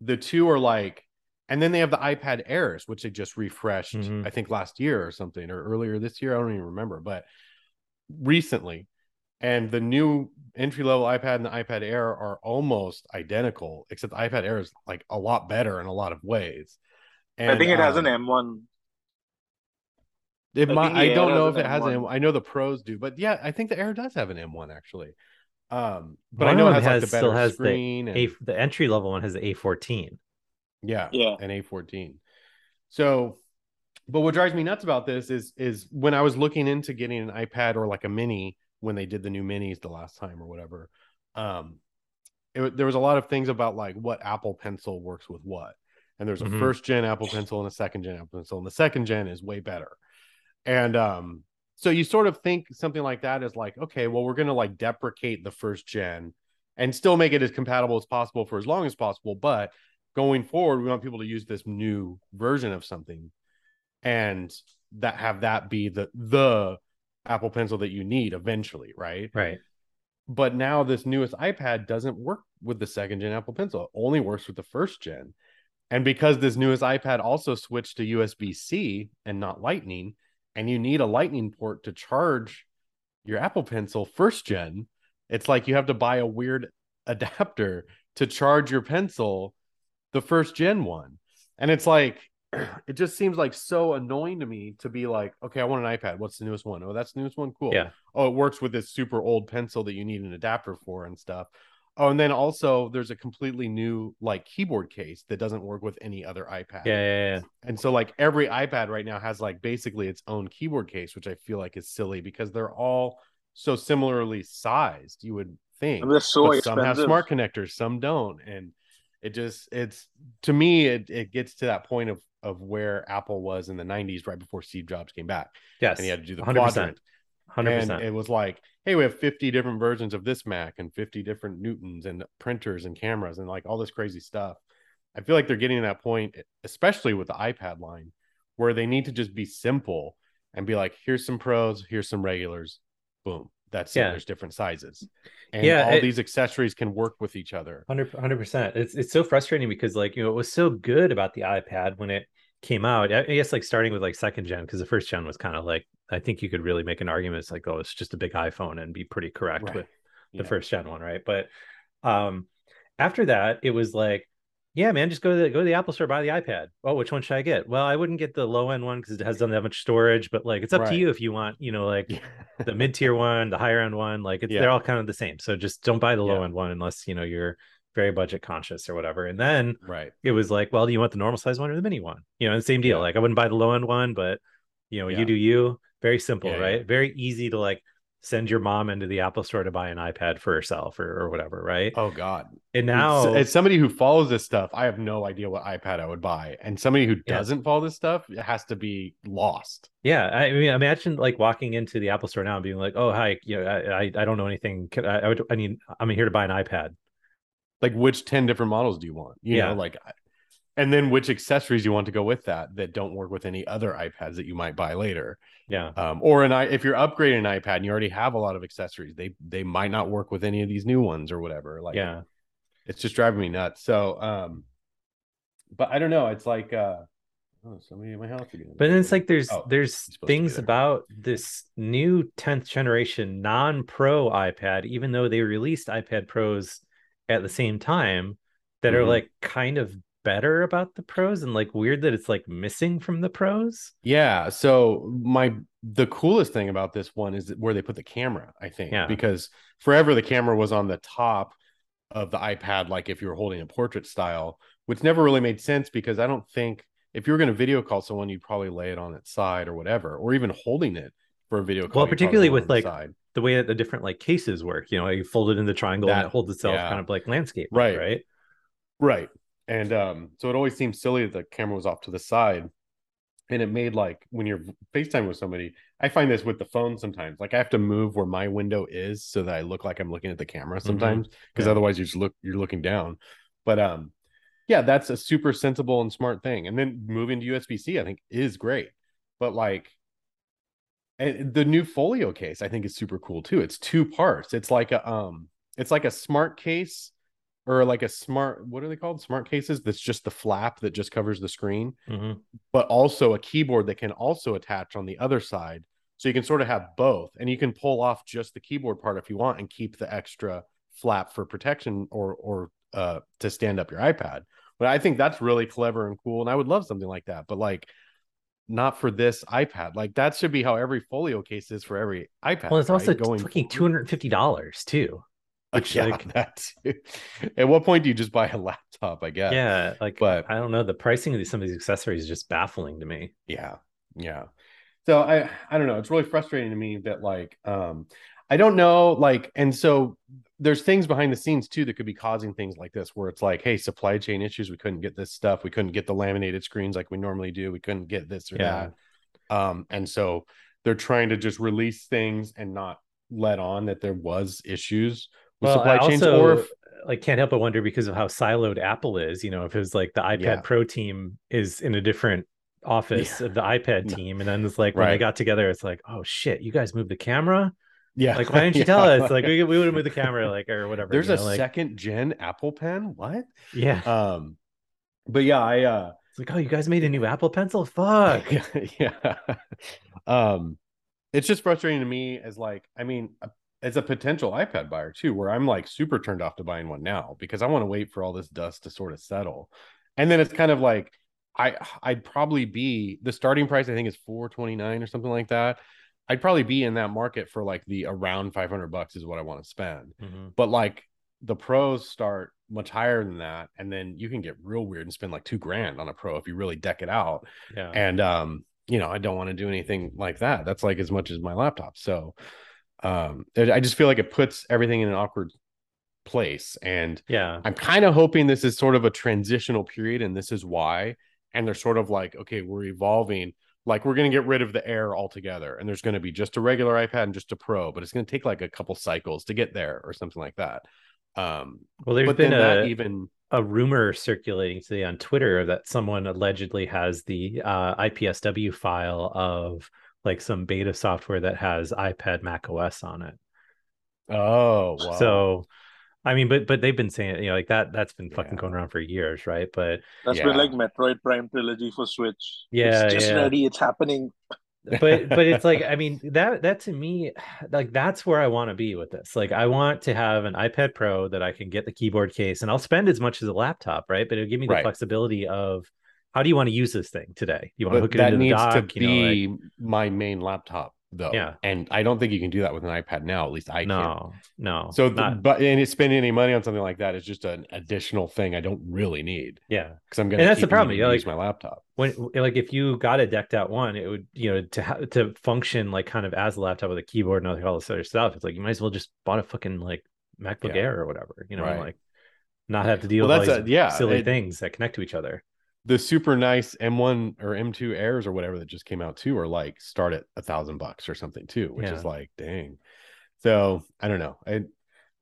the two are like and then they have the iPad Airs, which they just refreshed, Mhm. I think last year or something, or earlier this year. I don't even remember, but recently. And the new entry level iPad and the iPad Air are almost identical, except the iPad Air is like a lot better in a lot of ways. And, I think it has an um, M1. It I might, I don't know if it has an M1. M. I know the pros do, but yeah, I think the Air does have an M1 actually. Um, but One I know it them has, like has- the still better has the and A the entry level one has the A14. Yeah. Yeah. An A14. So, but what drives me nuts about this is is when I was looking into getting an iPad or like a mini when they did the new minis the last time or whatever. Um it, there was a lot of things about like what Apple Pencil works with what. And there's a Mhm. first gen Apple Pencil and a second gen Apple Pencil and the second gen is way better. And um so you sort of think something like that is like okay, well we're going to like deprecate the first gen and still make it as compatible as possible for as long as possible, but going forward we want people to use this new version of something and that have that be the the apple pencil that you need eventually right? Right. but now this newest ipad doesn't work with the second gen apple pencil. It only works with the first gen. And because this newest ipad also switched to usb-c and not lightning and you need a lightning port to charge your apple pencil first gen it's like you have to buy a weird adapter to charge your pencil the first gen one. And it's like it just seems like so annoying to me to be like okay i want an ipad. What's the newest one? Oh that's the newest one? Cool. Yeah. oh it works with this super old pencil that you need an adapter for and stuff. Oh and then also there's a completely new like keyboard case that doesn't work with any other ipad. Yeah, yeah, yeah. and so like every ipad right now has like basically its own keyboard case which i feel like is silly because they're all so similarly sized you would think. And they're so but some have smart connectors some don't. And it just it's to me it, it gets to that point of of where apple was in the 90s right before steve jobs came back Yes. and he had to do the 100%. quadrant Hundred and percent. it was like hey we have 50 different versions of this mac and 50 different newtons and printers and cameras and like all this crazy stuff i feel like they're getting to that point especially with the ipad line where they need to just be simple and be like here's some pros here's some regulars boom that's Yeah. it there's different sizes and Yeah, all it- these accessories can work with each other 100 percent. It's it's so frustrating because like you know it was so good about the iPad when it came out. I I guess like starting with like second gen because the first gen was kind of like I think you could really make an argument. It's like oh it's just a big iPhone and be pretty correct Right. with the Yeah. first gen one, right? But um after that it was like yeah man just go to the go to the Apple store buy the iPad. Oh which one should I get? Well I wouldn't get the low end one because it has doesn't have much storage, but like it's up to you if you want you know like the mid tier one, the higher end one, like it's Yeah. they're all kind of the same. So just don't buy the low Yeah. end one unless you know you're very budget conscious or whatever. And then right. it was like, well, do you want the normal size one or the mini one? You know, the same deal. Yeah. Like I wouldn't buy the low end one, but you know, you do you. Very simple, right? Very easy to like send your mom into the Apple store to buy an iPad for herself or, or whatever, right? Oh God. and now as somebody who follows this stuff, I have no idea what iPad I would buy. And somebody who doesn't follow this stuff it has to be lost. Yeah, I mean, imagine like walking into the Apple Store now and being like, "Oh, hi, you know, I I, don't know anything. I, I would, I need, I'm here to buy an iPad." Like which 10 different models do you want? You Yeah. know, like and then which accessories you want to go with that that don't work with any other iPads that you might buy later. Yeah, Um, or an i if you're upgrading an iPad and you already have a lot of accessories, they they might not work with any of these new ones or whatever. Like yeah, it's just driving me nuts. So um but I don't know. It's like uh oh somebody in my house again. but then it's like there's Oh, there's supposed to be things there. about this new 10th generation non-Pro iPad, even though they released iPad Pros at the same time, that are Mhm. like kind of better about the Pros and like weird that it's like missing from the Pros. Yeah. So my the coolest thing about this one is where they put the camera, I think. Yeah. Because forever the camera was on the top of the iPad, like if you were holding a portrait style, which never really made sense because I don't think if you were going to video call someone, you'd probably lay it on its side or whatever, or even holding it for a video call. Well, particularly with, like, side. The way that the different like cases work, you know, you fold it in the triangle and That- it holds itself yeah. kind of like landscape, Right. Right. Right. And um, so it always seemed silly that the camera was off to the side. And it made like when you're FaceTime with somebody, I find this with the phone sometimes. Like I have to move where my window is so that I look like I'm looking at the camera sometimes. Because Yeah. otherwise you just look you're looking down. But um yeah, that's a super sensible and smart thing. And then moving to USB-C, I think is great. But like and the new folio case I think is super cool too. It's two parts. It's like a um it's like a smart case or like a smart what are they called? Smart cases that's just the flap that just covers the screen, Mhm. but also a keyboard that can also attach on the other side. So you can sort of have both and you can pull off just the keyboard part if you want and keep the extra flap for protection or or uh to stand up your iPad. But I think that's really clever and cool and I would love something like that. But like not for this iPad. Like that should be how every folio case is for every iPad. Well, it's right? also going fucking two hundred fifty dollars too. Which, yeah, like- that too. At what point do you just buy a laptop? I guess. Yeah, like but- I don't know. The pricing of these, some of these accessories is just baffling to me. Yeah. Yeah. So I I don't know. It's really frustrating to me that like um I don't know like and so there's things behind the scenes too that could be causing things like this where it's like hey supply chain issues we couldn't get this stuff we couldn't get the laminated screens like we normally do we couldn't get this or Yeah. that um and so they're trying to just release things and not let on that there was issues Well, supply chains also, or if like can't help but wonder because of how siloed Apple is. You know, if it was like the iPad Yeah. Pro team is in a different office Yeah. of the iPad team, and then it's like when they got together, it's like, oh shit, you guys moved the camera. yeah Like, why didn't you Yeah. tell us? Like, we, we would have moved the camera, like or whatever. there's you a like, second gen apple pen what yeah. um but yeah i uh It's like, oh, you guys made a new Apple Pencil. Fuck. yeah um it's just frustrating to me as like i mean as a potential ipad buyer too where i'm like super turned off to buying one now because i want to wait for all this dust to sort of settle. And then it's kind of like i i'd probably be the starting price i think is 429 or something like that. I'd probably be in that market for like the around 500 bucks is what i want to spend. Mhm. but like the pros start much higher than that and then you can get real weird and spend like two grand on a pro if you really deck it out. Yeah. and um you know i don't want to do anything like that. That's like as much as my laptop. So um i just feel like it puts everything in an awkward place. And yeah. i'm kind of hoping this is sort of a transitional period and this is why. And they're sort of like okay we're evolving. Like we're going to get rid of the air altogether. And there's going to be just a regular ipad and just a pro but it's going to take like a couple cycles to get there or something like that. Um Well, there's been a that even a rumor circulating today on Twitter that someone allegedly has the uh, IPSW file of like some beta software that has iPad Mac OS on it. oh wow. So, I mean, but but they've been saying it, you know like that that's been fucking Yeah. going around for years, right? But That's Yeah. been like Metroid Prime trilogy for Switch. Yeah, it's just yeah. ready. It's happening. but but it's like I mean that that to me like that's where I want to be with this. Like I want to have an iPad Pro that I can get the keyboard case and I'll spend as much as a laptop, right? But it'll give me the Right. flexibility of how do you want to use this thing today? You want to but hook it that into the needs to you know, like- be my main laptop though. Yeah. And I don't think you can do that with an iPad now. At least I can't. no, no. So, not, but and spending any money on something like that is just an additional thing I don't really need yeah. because I'm gonna. And that's the problem, you like- use my laptop. when like if you got a decked out one, it would you know to ha- to function like kind of as a laptop with a keyboard and all this other stuff. It's like you might as well just bought a fucking like MacBook Yeah. Air or whatever, you know, Right. like not have to deal Well, with all that's these a- yeah, silly it- things that connect to each other. The super nice M1 or M2 Airs or whatever that just came out too are like start at a thousand bucks or something too, which is like dang. So I don't know. It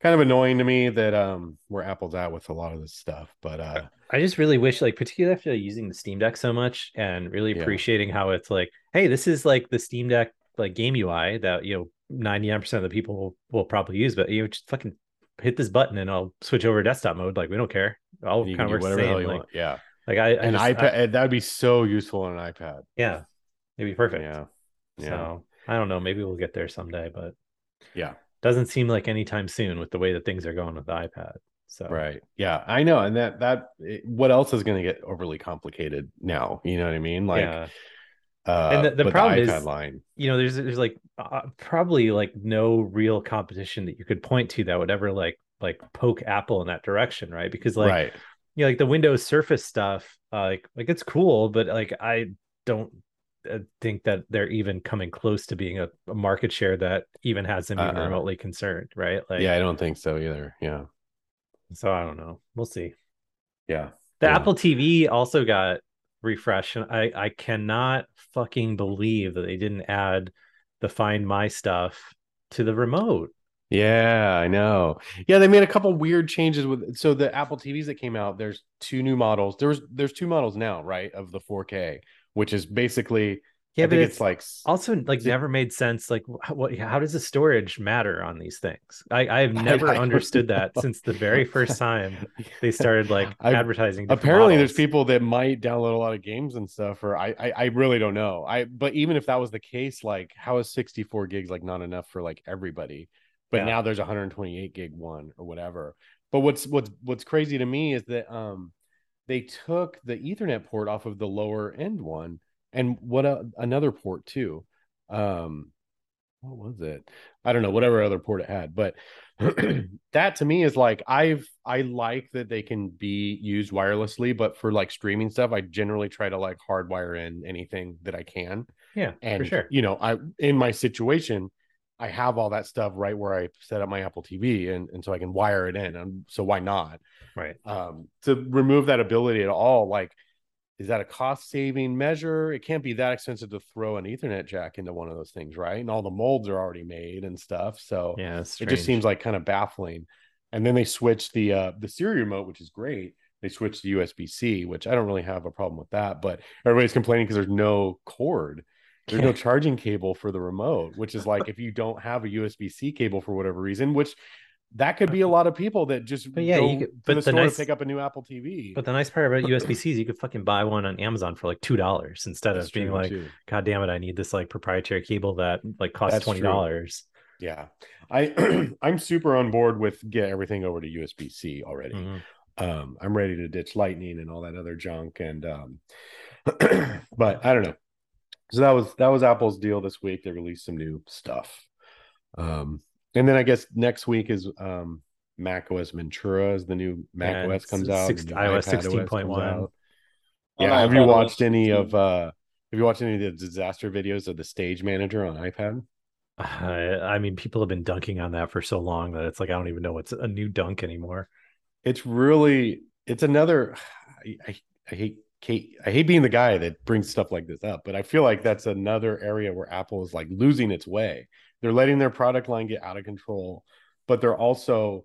kind of annoying to me that um where Apple's at with a lot of this stuff, but uh I just really wish, like, particularly after using the Steam Deck so much and really Yeah. appreciating how it's like, hey, this is like the Steam Deck like game UI that you know 99% of the people will, will probably use, but you know, just fucking hit this button and I'll switch over to desktop mode. Like, we don't care. I'll kind of do works whatever the same. you Like, want. Yeah. Like I, I An just- I- iPad that would be so useful on an iPad. yeah, it'd be perfect. Yeah. Yeah. So I don't know. Maybe we'll get there someday, but Yeah. doesn't seem like anytime soon with the way that things are going with the iPad. So Right. Yeah, I know. And that that what else is going to get overly complicated now? You know what I mean? Like yeah, uh And the- the problem iPad is- line. you know, there's there's like uh, probably like no real competition that you could point to that would ever like like poke Apple in that direction, right? Because like right. You know, like the Windows Surface stuff, uh, like like it's cool, but like I don't uh, think that they're even coming close to being a, a market share that even has them even Uh-uh. remotely concerned, right? Like, yeah, I don't think so either. Yeah. So I don't know. We'll see. Yeah. The Yeah. Apple TV also got refreshed, and I I cannot fucking believe that they didn't add the Find My stuff to the remote. Yeah, I know. Yeah, they made a couple weird changes with so the Apple TVs that came out, there's two new models. There's there's two models now, right? Of the 4K, which is basically Yeah, I but think it's, it's like also like it- never made sense. Like, what? How does the storage matter on these things? I I have never I don't understood that since the very first time they started like I- advertising. apparently there's people that might download a lot of games and stuff or I, I i really don't know i but even if that was the case like how is 64 gigs like not enough for like everybody but Yeah. now there's a 128 gig one or whatever but what's what's what's crazy to me is that um they took the ethernet port off of the lower end one and what a, another port too um what was it i don't know whatever other port it had but that to me is like i've i like that they can be used wirelessly but for like streaming stuff i generally try to like hardwire in anything that i can Yeah, and for sure. you know i in my situation i have all that stuff right where i set up my apple tv and, and so i can wire it in and so why not? Right. um to remove that ability at all like is that a cost saving measure? It can't be that expensive to throw an ethernet jack into one of those things right? And all the molds are already made and stuff so Yeah, it just seems like kind of baffling. And then they switched the uh the Siri remote which is great. They switched to USB-C which I don't really have a problem with that but everybody's complaining because there's no cord there's no charging cable for the remote which is like if you don't have a USB-C cable for whatever reason which that could be a lot of people that just But yeah, go you could- but the, the store nice- to pick up a new Apple TV But the nice part about USB C is you could fucking buy one on Amazon for like two dollars instead That's of being like, too. God damn it, I need this like proprietary cable that like costs That's twenty dollars. yeah. I I'm super on board with get everything over to USB-C already. Mm-hmm. um i'm ready to ditch lightning and all that other junk and um but i don't know so that was that was apple's deal this week they released some new stuff um and then i guess next week is um mac os ventura as the new mac Yeah, os comes out six- iOS iPad OS comes 16.1. yeah have you watched any 16. of uh have you watched any of the disaster videos of the stage manager on ipad I, I mean, people have been dunking on that for so long that it's like I don't even know what's a new dunk anymore. it's really it's another I, I, I hate Kate, I hate being the guy that brings stuff like this up, but I feel like that's another area where Apple is like losing its way. They're letting their product line get out of control, but they're also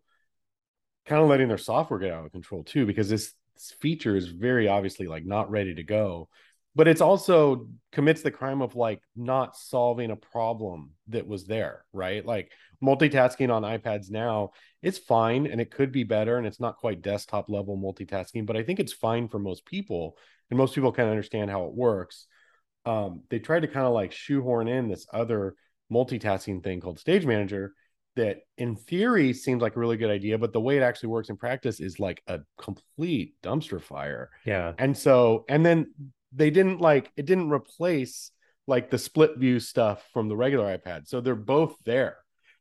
kind of letting their software get out of control too, because this, this feature is very obviously like not ready to go. But it's also commits the crime of like not solving a problem that was there, right? Like multitasking on iPads now it's fine and it could be better and it's not quite desktop level multitasking but i think it's fine for most people and most people kind of understand how it works um, they tried to kind of like shoehorn in this other multitasking thing called stage manager that in theory seems like a really good idea but the way it actually works in practice is like a complete dumpster fire Yeah. and so and then they didn't like it didn't replace like the split view stuff from the regular iPad. So they're both there.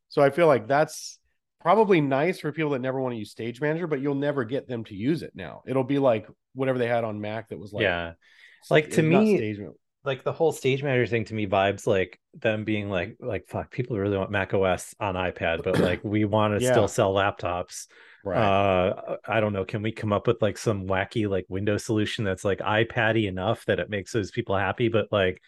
So I feel like that's probably nice for people that never want to use Stage Manager, but you'll never get them to use it now. It'll be like whatever they had on Mac that was like yeah. Like to me, like the whole stage manager thing to me vibes like them being like like fuck people really want mac os on ipad but like we want to Yeah. still sell laptops right. uh i don't know can we come up with like some wacky like window solution that's like ipad enough that it makes those people happy but like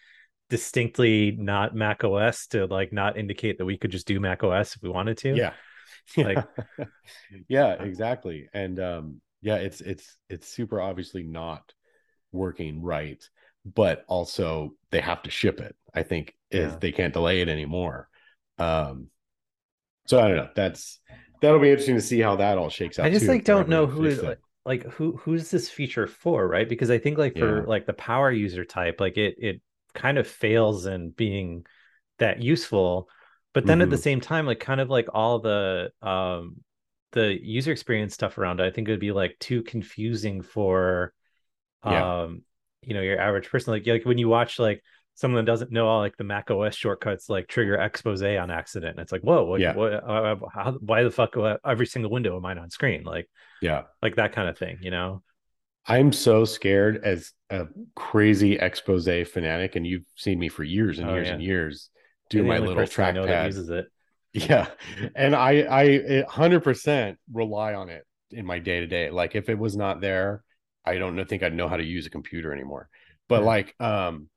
distinctly not mac os to like not indicate that we could just do mac os if we wanted to yeah. Like- yeah, exactly. And um yeah, it's it's it's super obviously not working right, but also they have to ship it. I think is Yeah. they can't delay it anymore. Um so I don't know. That's that'll be interesting to see how that all shakes out. I just too, like don't know who is like, like who who's this feature for, right? Because I think like for Yeah. like the power user type, like it it kind of fails in being that useful. But then at the Mhm. same time, like kind of like all the um the user experience stuff around it, I think it would be like too confusing for Yeah. um you know your average person. Like like when you watch like someone that doesn't know all like the Mac OS shortcuts like trigger expose on accident. And it's like, whoa, what, Yeah. what uh, how, why the fuck uh, every single window of mine on screen? Like Yeah. like that kind of thing, you know? I'm so scared as a crazy expose fanatic, and you've seen me for years and Oh, years yeah. and years do my little trackpad. uses it. Yeah. And I I hundred percent rely on it in my day to day. Like if it was not there, I don't think I'd know how to use a computer anymore. But Yeah. like um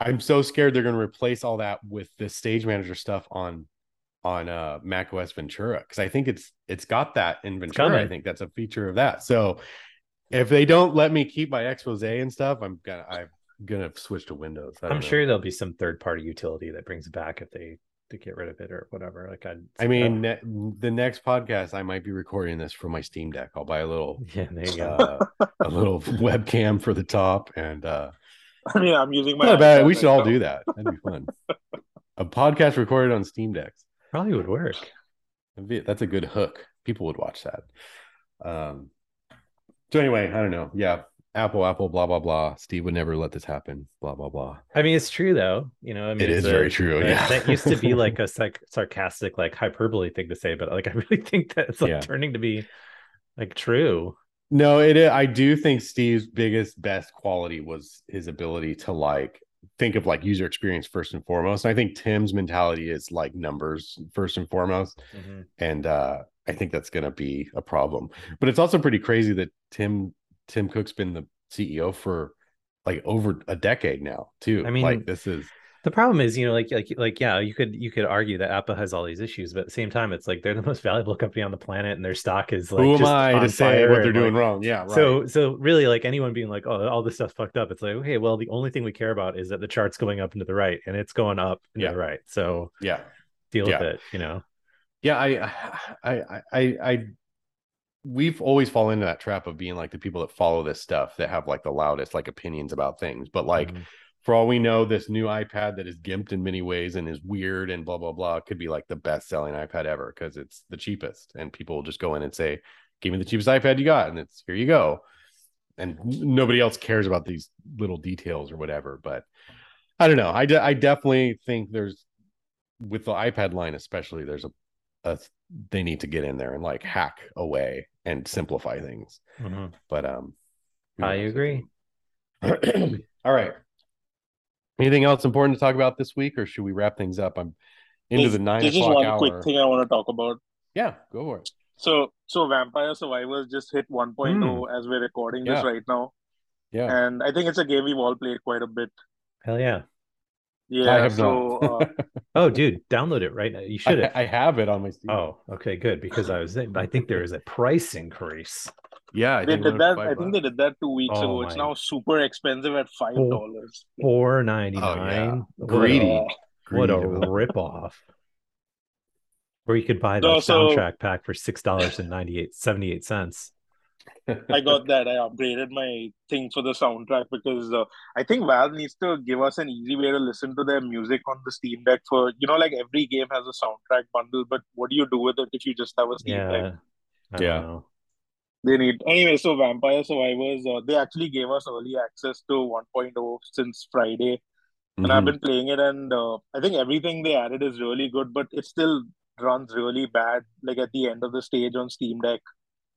I'm so scared they're gonna replace all that with the stage manager stuff on on uh Mac OS Ventura because I think it's it's got that in Ventura. I think that's a feature of that. So if they don't let me keep my expose and stuff, I'm gonna I'm gonna switch to Windows. I don't I'm know. sure there'll be some third party utility that brings it back if they to get rid of it or whatever. Like I I mean, ne- the next podcast, I might be recording this from my Steam Deck. I'll buy a little, yeah, there you go. uh, a little webcam for the top, and uh, I mean, I'm using my. not bad. We should all do that. That'd be fun. a podcast recorded on Steam Decks. Probably would work. That'd be- That's a good hook. People would watch that. Um. So anyway, I don't know. Yeah, Apple, Apple, blah blah blah. Steve would never let this happen. Blah blah blah. I mean, it's true though. You know, I mean, it's is very true, yeah. that used to be like a sarcastic, like hyperbole thing to say, but like I really think that it's like Yeah. turning to be like true. No, it. is- I do think Steve's biggest best quality was his ability to like think of like user experience first and foremost. And I think Tim's mentality is like numbers first and foremost, and uh, I think that's going to be a problem. But it's also pretty crazy that Tim Tim Cook's been the CEO for like over a decade now too. I mean, like this is The problem is, you know, like like like yeah, you could you could argue that Apple has all these issues, but at the same time, it's like they're the most valuable company on the planet, and their stock is like who am just I to say what they're doing like, wrong? Yeah, right. So so really, like anyone being like, oh, all this stuff's fucked up. It's like, okay, well, the only thing we care about is that the chart's going up into the right, and it's going up and Yeah. the right. So yeah, deal Yeah. with it, you know. Yeah i i i i, I we've always fallen into that trap of being like the people that follow this stuff that have like the loudest like opinions about things. But like Mhm. for all we know this new ipad that is gimped in many ways and is weird and blah blah blah could be like the best selling ipad ever because it's the cheapest. And people will just go in and say give me the cheapest ipad you got and it's here you go. And nobody else cares about these little details or whatever but i don't know. I, de- I definitely think there's with the ipad line especially there's a, a they need to get in there and like hack away and simplify things Mhm. but um I agree. all right anything else important to talk about this week or should we wrap things up i'm into There's- the nine There's just o'clock one hour quick thing I want to talk about. yeah go for it So, so Vampire Survivors just hit 1.0 as we're recording this Hmm. Right now, yeah and I think it's a game we've all played quite a bit. Hell yeah. Yeah. i have so, not uh, Oh, dude, download it right now. You should have. I, I have it on my Steam. Oh, okay, good. Because I was, I think there is a price increase. yeah I they think did that. I think they did that two weeks Oh ago. It's now super expensive at five dollars. Four ninety Oh, yeah. Greedy. What a Greedy developer. rip off. Or you could buy the No, so- soundtrack pack for six dollars and 98 78 cents. I got that. I upgraded my thing for the soundtrack because uh, I think Valve needs to give us an easy way to listen to their music on the Steam Deck. For you know, like every game has a soundtrack bundle, but what do you do with it if you just have a Steam Deck? Yeah. I don't Yeah. know. They need anyway. So Vampire Survivors, uh, they actually gave us early access to 1.0 since Friday, and I've Mhm. been playing it, and uh, I think everything they added is really good, but it still runs really bad. Like at the end of the stage on Steam Deck,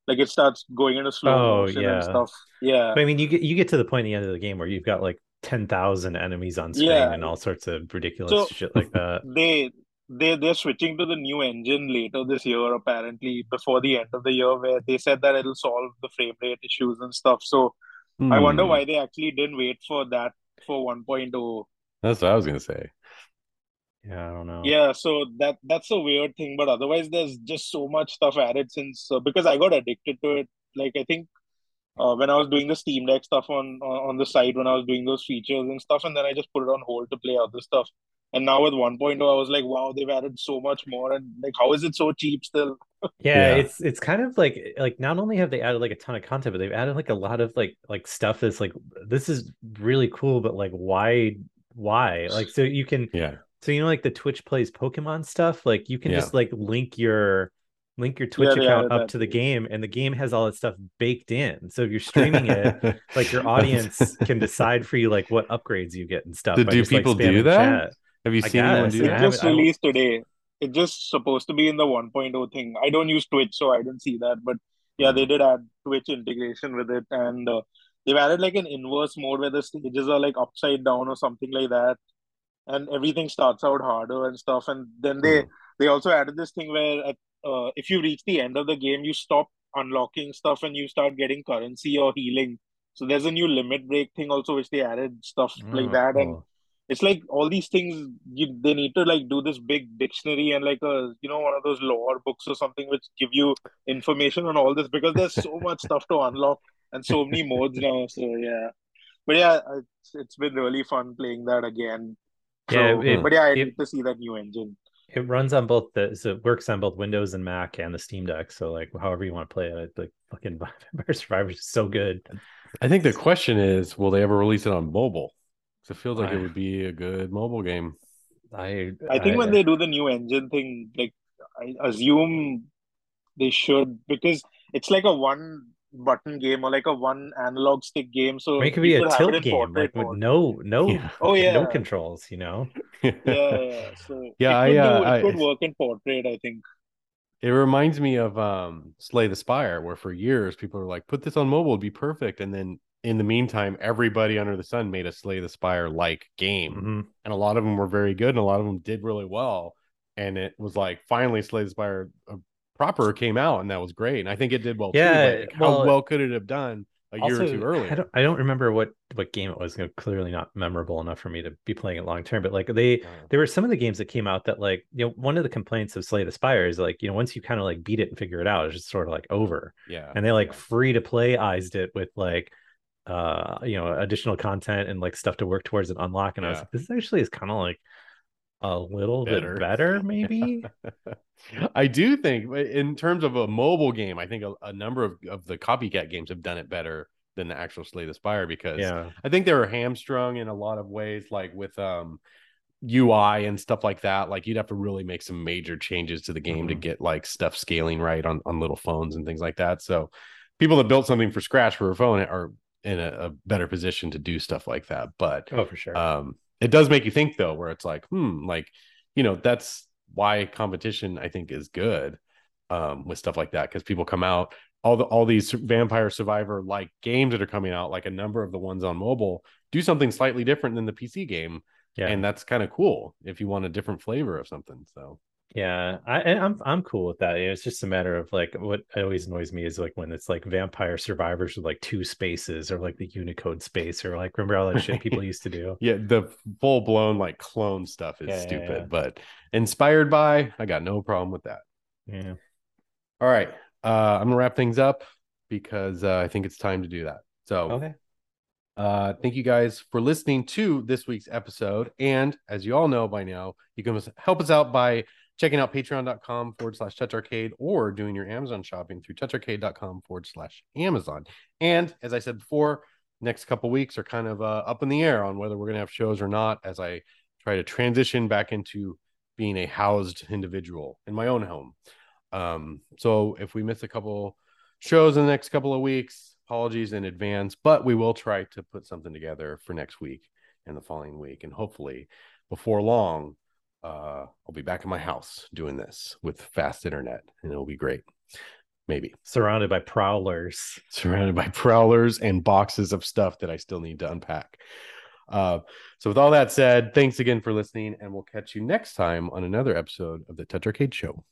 like it starts going into slow Oh, motion yeah. and stuff. Yeah, But I mean, you get you get to the point at the end of the game where you've got like ten thousand enemies on screen Yeah. and all sorts of ridiculous So- shit like that. they they they're switching to the new engine later this year, apparently before the end of the year, where they said that it'll solve the frame rate issues and stuff. So I wonder Hmm. why they actually didn't wait for that for 1.0. That's what I was gonna say. Yeah, I don't know. Yeah, so that that's a weird thing, but otherwise, there's just so much stuff added since uh, because I got addicted to it. Like I think uh, when I was doing the Steam Deck stuff on on on the site, when I was doing those features and stuff, and then I just put it on hold to play other stuff. And now with 1.0, I was like, wow, they've added so much more, and like, how is it so cheap still? Yeah, Yeah. it's it's kind of like like not only have they added like a ton of content, but they've added like a lot of like like stuff that's like this is really cool, but like why why? Like so you can Yeah. So you know like the Twitch plays Pokemon stuff, like you can Yeah. just like link your link your Twitch they account up that to the game and the game has all that stuff baked in. So if you're streaming it, like your audience can decide for you like what upgrades you get and stuff. Did- by do just, like, people do that? chat. Have you I seen anyone guess, do yeah. It that? I just haven't- I don't- released today. It just supposed to be in the 1.0 thing. I don't use Twitch, so I didn't see that. But yeah, they Mm. did add Twitch integration with it, and uh, they've added like an inverse mode where the stages are like upside down or something like that, and everything starts out harder and stuff. And then they Hmm. they also added this thing where at, uh, if you reach the end of the game, you stop unlocking stuff and you start getting currency or healing. So there's a new limit break thing also, which they added stuff like Oh, that, and it's like all these things you they need to like do this big dictionary and like a you know one of those lore books or something which give you information on all this because there's so much stuff to unlock and so many modes now so yeah but yeah it's, it's been really fun playing that again Yeah, so, uh, it- but yeah i it- need to see that new engine It runs on both the so it works on both Windows and Mac and the Steam Deck. So like however you want to play it, like fucking Vampire Survivors is so good. I think the question is, will they ever release it on mobile? 'Cause it feels like I- it would be a good mobile game. I i think when they do the new engine thing like i assume they should because it's like a one button game or like a one analog stick game so it could be a have tilt game portrait like with no no Yeah. Oh, yeah. no controls, you know. yeah, yeah. So Yeah, it could, I, uh, do, it I- could work in portrait, I think. It reminds me of um Slay the Spire, where for years people were like, put this on mobile, it'd be perfect. And then in the meantime, everybody under the sun made a Slay the Spire like game. Mhm. And a lot of them were very good, and a lot of them did really well. And it was like finally Slay the Spire uh, proper came out, and that was great. And I think it did well Yeah, like, how well, well could it have done a year or two earlier? I don't I don't remember what what game it was. Clearly not memorable enough for me to be playing it long term. But like they Uh, there were some of the games that came out that like you know one of the complaints of Slay the Spire is like you know once you kind of like beat it and figure it out, it's just sort of like over. yeah. and they like yeah. free to play eyed it with like uh you know additional content and like stuff to work towards and unlock and i was like this actually is kind of like a little Better. bit better maybe I do think, in terms of a mobile game, I think a, a number of, of the copycat games have done it better than the actual Slay the Spire because yeah I think they were hamstrung in a lot of ways, like with um UI and stuff like that. Like you'd have to really make some major changes to the game to Mhm. get like stuff scaling right on on little phones and things like that. So people that built something for scratch for a phone are in a, a better position to do stuff like that. But oh for sure um it does make you think though where it's like hmm like you know that's why competition i think is good um with stuff like that because people come out all the all these vampire survivor like games that are coming out like a number of the ones on mobile do something slightly different than the pc game. Yeah. And that's kind of cool if you want a different flavor of something so yeah I, I'm i'm cool with that it's just a matter of like what always annoys me is like when it's like vampire survivors with like two spaces or like the unicode space or like remember all that shit people used to do yeah the full-blown like clone stuff is Yeah, yeah, stupid yeah. but inspired by i got no problem with that yeah all right uh i'm gonna wrap things up because uh, i think it's time to do that so okay Uh, thank you guys for listening to this week's episode. And as you all know by now, you can help us out by checking out patreon.com forward slash touch arcade or doing your Amazon shopping through toucharcade.com forward slash Amazon. And as I said before, next couple weeks are kind of uh, up in the air on whether we're going to have shows or not as I try to transition back into being a housed individual in my own home. Um, so if we miss a couple shows in the next couple of weeks, apologies in advance, but we will try to put something together for next week. and the following week. And hopefully, before long, uh, I'll be back in my house doing this with fast internet, and it'll be great. Maybe Surrounded by prowlers. surrounded by prowlers and boxes of stuff that I still need to unpack. Uh, so, with all that said, thanks again for listening, and we'll catch you next time on another episode of the Touch Arcade Show.